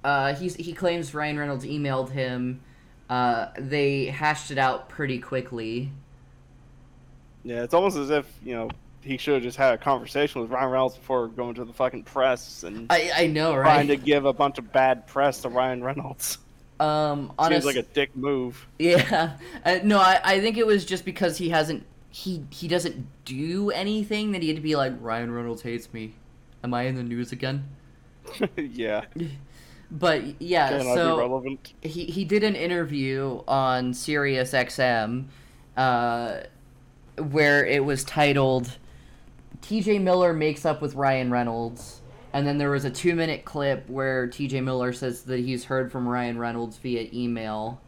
Uh, he's, he claims Ryan Reynolds emailed him. Uh, they hashed it out pretty quickly. Yeah, it's almost as if, you know, he should have just had a conversation with Ryan Reynolds before going to the fucking press and I, I know, trying to give a bunch of bad press to Ryan Reynolds. Um, Seems honest, like a dick move. yeah. Uh, no, I, I think it was just because he hasn't he he doesn't do anything that he had to be like Ryan Reynolds hates me. Am I in the news again? yeah. But yeah, be so relevant. he he did an interview on Sirius XM, uh, where it was titled "T.J. Miller makes up with Ryan Reynolds," and then there was a two minute clip where T.J. Miller says that he's heard from Ryan Reynolds via email.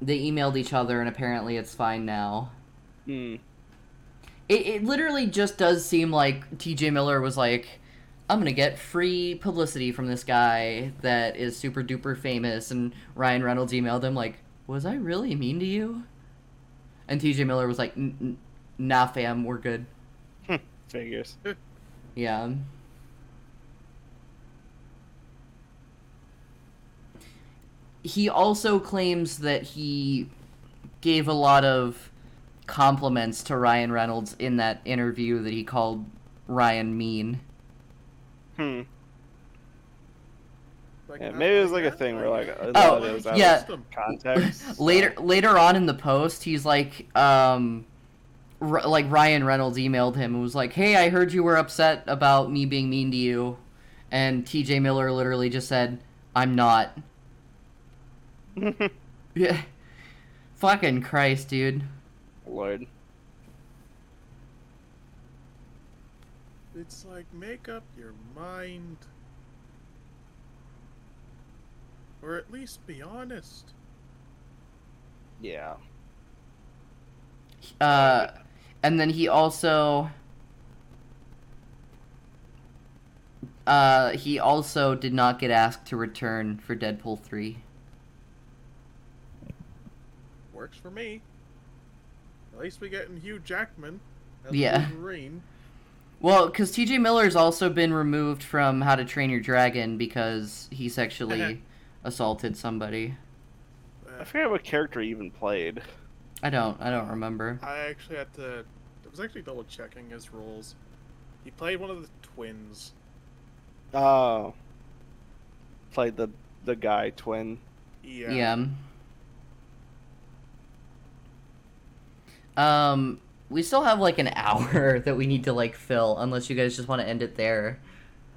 They emailed each other, and apparently it's fine now. Hmm. It, it literally just does seem like TJ Miller was like, I'm gonna get free publicity from this guy that is super duper famous, and Ryan Reynolds emailed him like, Was I really mean to you? And TJ Miller was like, "N- n- Nah, fam, we're good. Hmm. Figures. Yeah. He also claims that he gave a lot of compliments to Ryan Reynolds in that interview that he called Ryan mean. Hmm. Like, Yeah, maybe it was like a thing where like Oh, it was yeah. context. later later on in the post, he's like um R- like Ryan Reynolds emailed him and was like, "Hey, I heard you were upset about me being mean to you." And TJ Miller literally just said, "I'm not." Yeah. Fucking Christ, dude. Lord. It's like make up your mind. Or at least be honest. Yeah. Uh and then he also uh he also did not get asked to return for Deadpool 3. Works for me. At least we're getting Hugh Jackman as Yeah. Wolverine. Well, because TJ Miller's also been removed from How to Train Your Dragon because he sexually assaulted somebody. Uh, I forget what character he even played. I don't. I don't remember. I actually had to. I was actually double checking his roles. He played one of the twins. Oh. Played the the guy twin. Yeah. Yeah. Um, we still have like an hour that we need to like fill, unless you guys just want to end it there.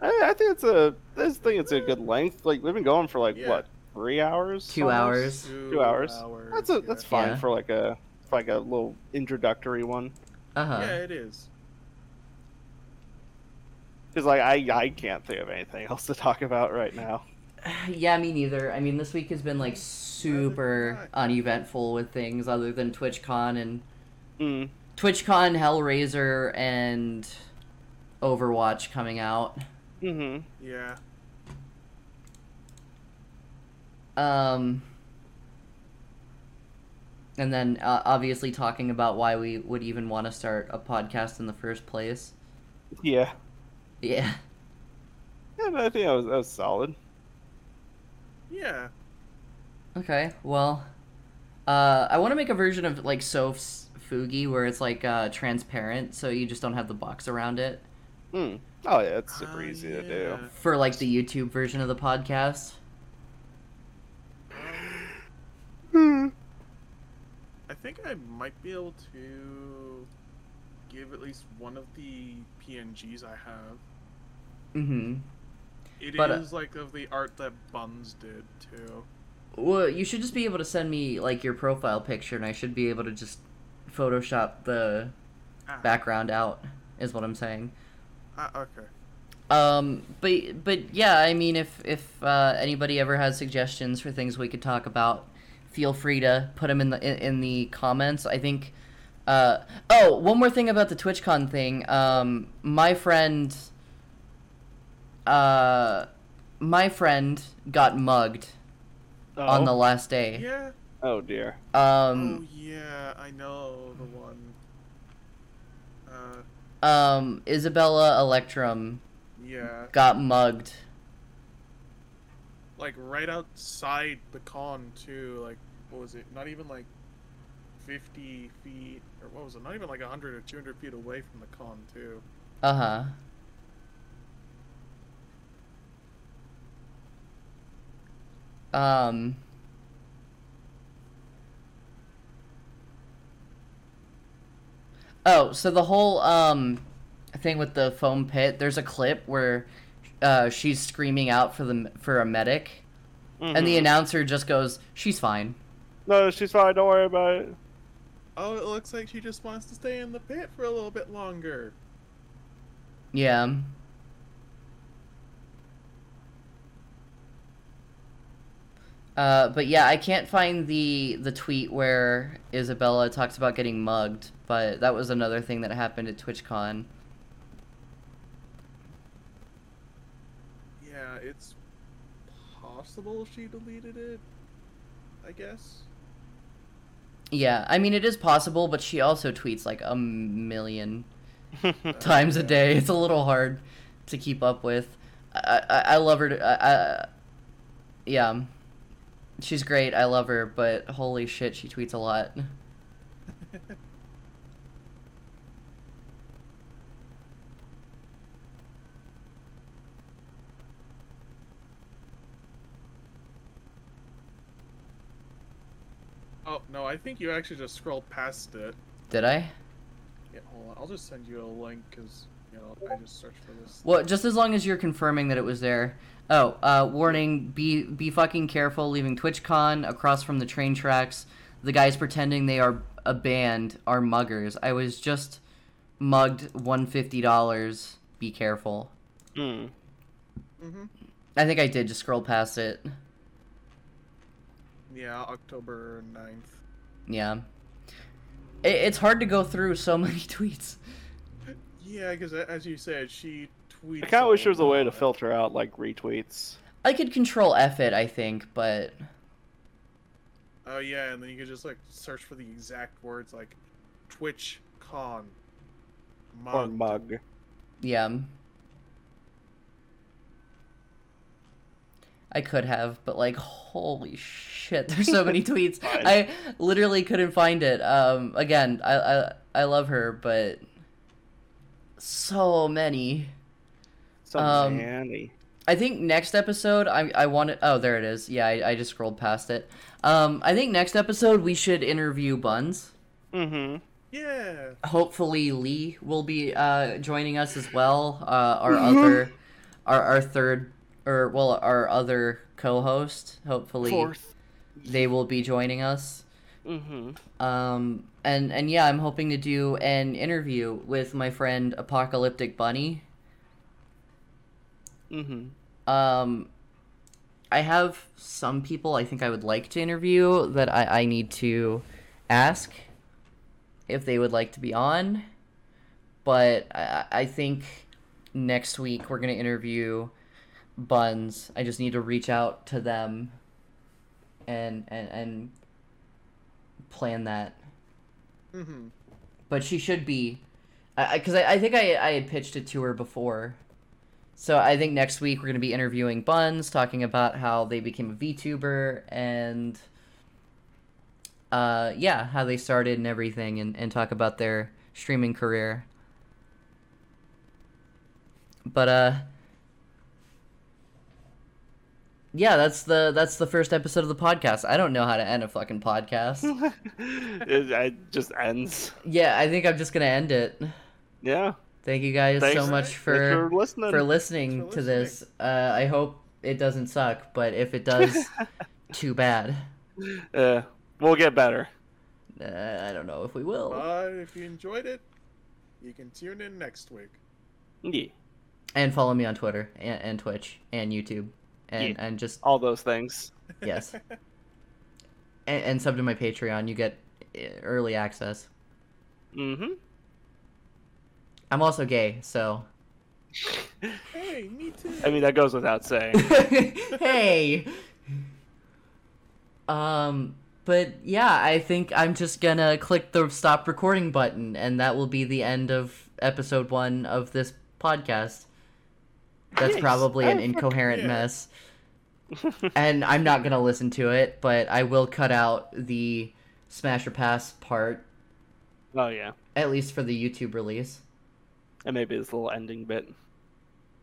I, I think it's a. I just think it's a good length. Like we've been going for like Yeah. what three hours? Two almost? hours. Two hours. That's a that's fine Yeah. for like a for like a little introductory one. Uh huh. Yeah, it is. Because like I I can't think of anything else to talk about right now. Yeah, me neither. I mean, this week has been like super uneventful with things other than TwitchCon and Mm. TwitchCon, Hellraiser, and Overwatch coming out. Mm-hmm. Yeah. Um, and then uh, obviously talking about why we would even want to start a podcast in the first place. Yeah. Yeah. Yeah, but I think that was that was solid. Yeah. Okay. Well, uh, I want to make a version of like Soph's Fugi where it's like uh, transparent, so you just don't have the box around it. Hmm. Oh yeah, it's super Ah, easy to do. for like the YouTube version of the podcast. I think I might be able to give at least one of the PNGs I have. Mm-hmm. It is But, uh, like of the art that Buns did too. Well, you should just be able to send me like your profile picture, and I should be able to just Photoshop the Ah, background out. Is what I'm saying. ah, okay. Um, but but yeah, I mean, if if uh, anybody ever has suggestions for things we could talk about, feel free to put them in the in, in the comments. I think. Uh, oh, one more thing about the TwitchCon thing. Um, my friend. Uh, my friend got mugged Oh. on the last day. Yeah. Oh dear. oh Um, yeah, I know the one. Uh, um, Isabella Electrum yeah. got mugged. Like right outside the con too. Like what was it? Not even like fifty feet or what was it? Not even like hundred or two hundred feet away from the con too. Uh huh. Um. Oh, so the whole um thing with the foam pit. There's a clip where uh, she's screaming out for the for a medic, and the Mhm. announcer just goes, "She's fine." No, she's fine. Don't worry about it. Oh, it looks like she just wants to stay in the pit for a little bit longer. Yeah. Uh, but yeah, I can't find the the tweet where Isabella talks about getting mugged, but that was another thing that happened at TwitchCon. Yeah, it's possible she deleted it. I guess. Yeah, I mean it is possible, but she also tweets like a million times a day. It's a little hard to keep up with. I I, I love her. To, I, I, yeah, she's great. I love her, but holy shit, she tweets a lot. Oh no, I think you actually just scrolled past it. Did I? Yeah, hold on. I'll just send you a link because you know I just searched for this. Well, just as long as you're confirming that it was there. Oh, uh, warning: be be fucking careful leaving TwitchCon across from the train tracks. The guys pretending they are a band are muggers. I was just mugged one fifty dollars. Be careful. Hmm. Mm-hmm. I think I did just scroll past it. Yeah, October 9th. Yeah. It, it's hard to go through so many tweets. Yeah, because as you said, she tweets. I kind of wish there was a way to filter out like retweets. I could control F it, I think, but Oh yeah, and then you could just like search for the exact words like Twitch con. Or mug. yeah. I could have, but like, holy shit, there's so many tweets. I literally couldn't find it. Um, again, I, I I love her, but so many. So Um, many. I think next episode I I want to. Oh, there it is. Yeah, I, I just scrolled past it. Um, I think next episode we should interview Buns. Mm-hmm. Yeah. Hopefully Lee will be uh joining us as well. Uh, our other, our our third or well our other co-host. Hopefully Fourth. they will be joining us. Mm-hmm. Um, and and yeah, I'm hoping to do an interview with my friend Apocalyptic Bunny. Mm-hmm. Um, I have some people I think I would like to interview that I, I need to ask if they would like to be on. But I, I think next week we're going to interview Buns. I just need to reach out to them and, and, and plan that. Mm-hmm. But she should be. Because I, I, I think I, I had pitched it to her before. So I think next week we're going to be interviewing Buns, talking about how they became a VTuber and uh, yeah, how they started and everything, and, and talk about their streaming career. But uh Yeah, that's the that's the first episode of the podcast. I don't know how to end a fucking podcast. it, it just ends. yeah, I think I'm just gonna end it. Yeah. Thank you guys Thanks, so much thanks for for listening. for listening to this. Uh, I hope it doesn't suck, but if it does, too bad. Uh, we'll get better. Uh, I don't know if we will. But if you enjoyed it, you can tune in next week. Yeah. And follow me on Twitter and, and Twitch and YouTube and Yeah. and just All those things. yes. and, and sub to my Patreon. You get uh, early access. Mm-hmm. I'm also gay, so Hey, me too. I mean, that goes without saying. hey. Um, but yeah, I think I'm just gonna click the stop recording button, and that will be the end of episode one of this podcast. That's Nice. probably an Oh, incoherent yeah. mess, and I'm not gonna listen to it, but I will cut out the Smash or Pass part, oh, yeah. at least for the YouTube release. And maybe this little ending bit.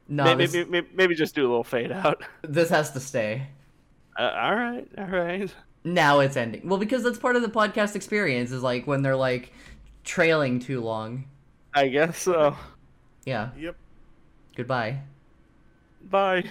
No, maybe, this, maybe, maybe, maybe just do a little fade out. this has to stay. Uh, all right, all right. now it's ending. Well, because that's part of the podcast experience is like when they're like trailing too long. I guess so. Yeah. Yep. Goodbye. Bye.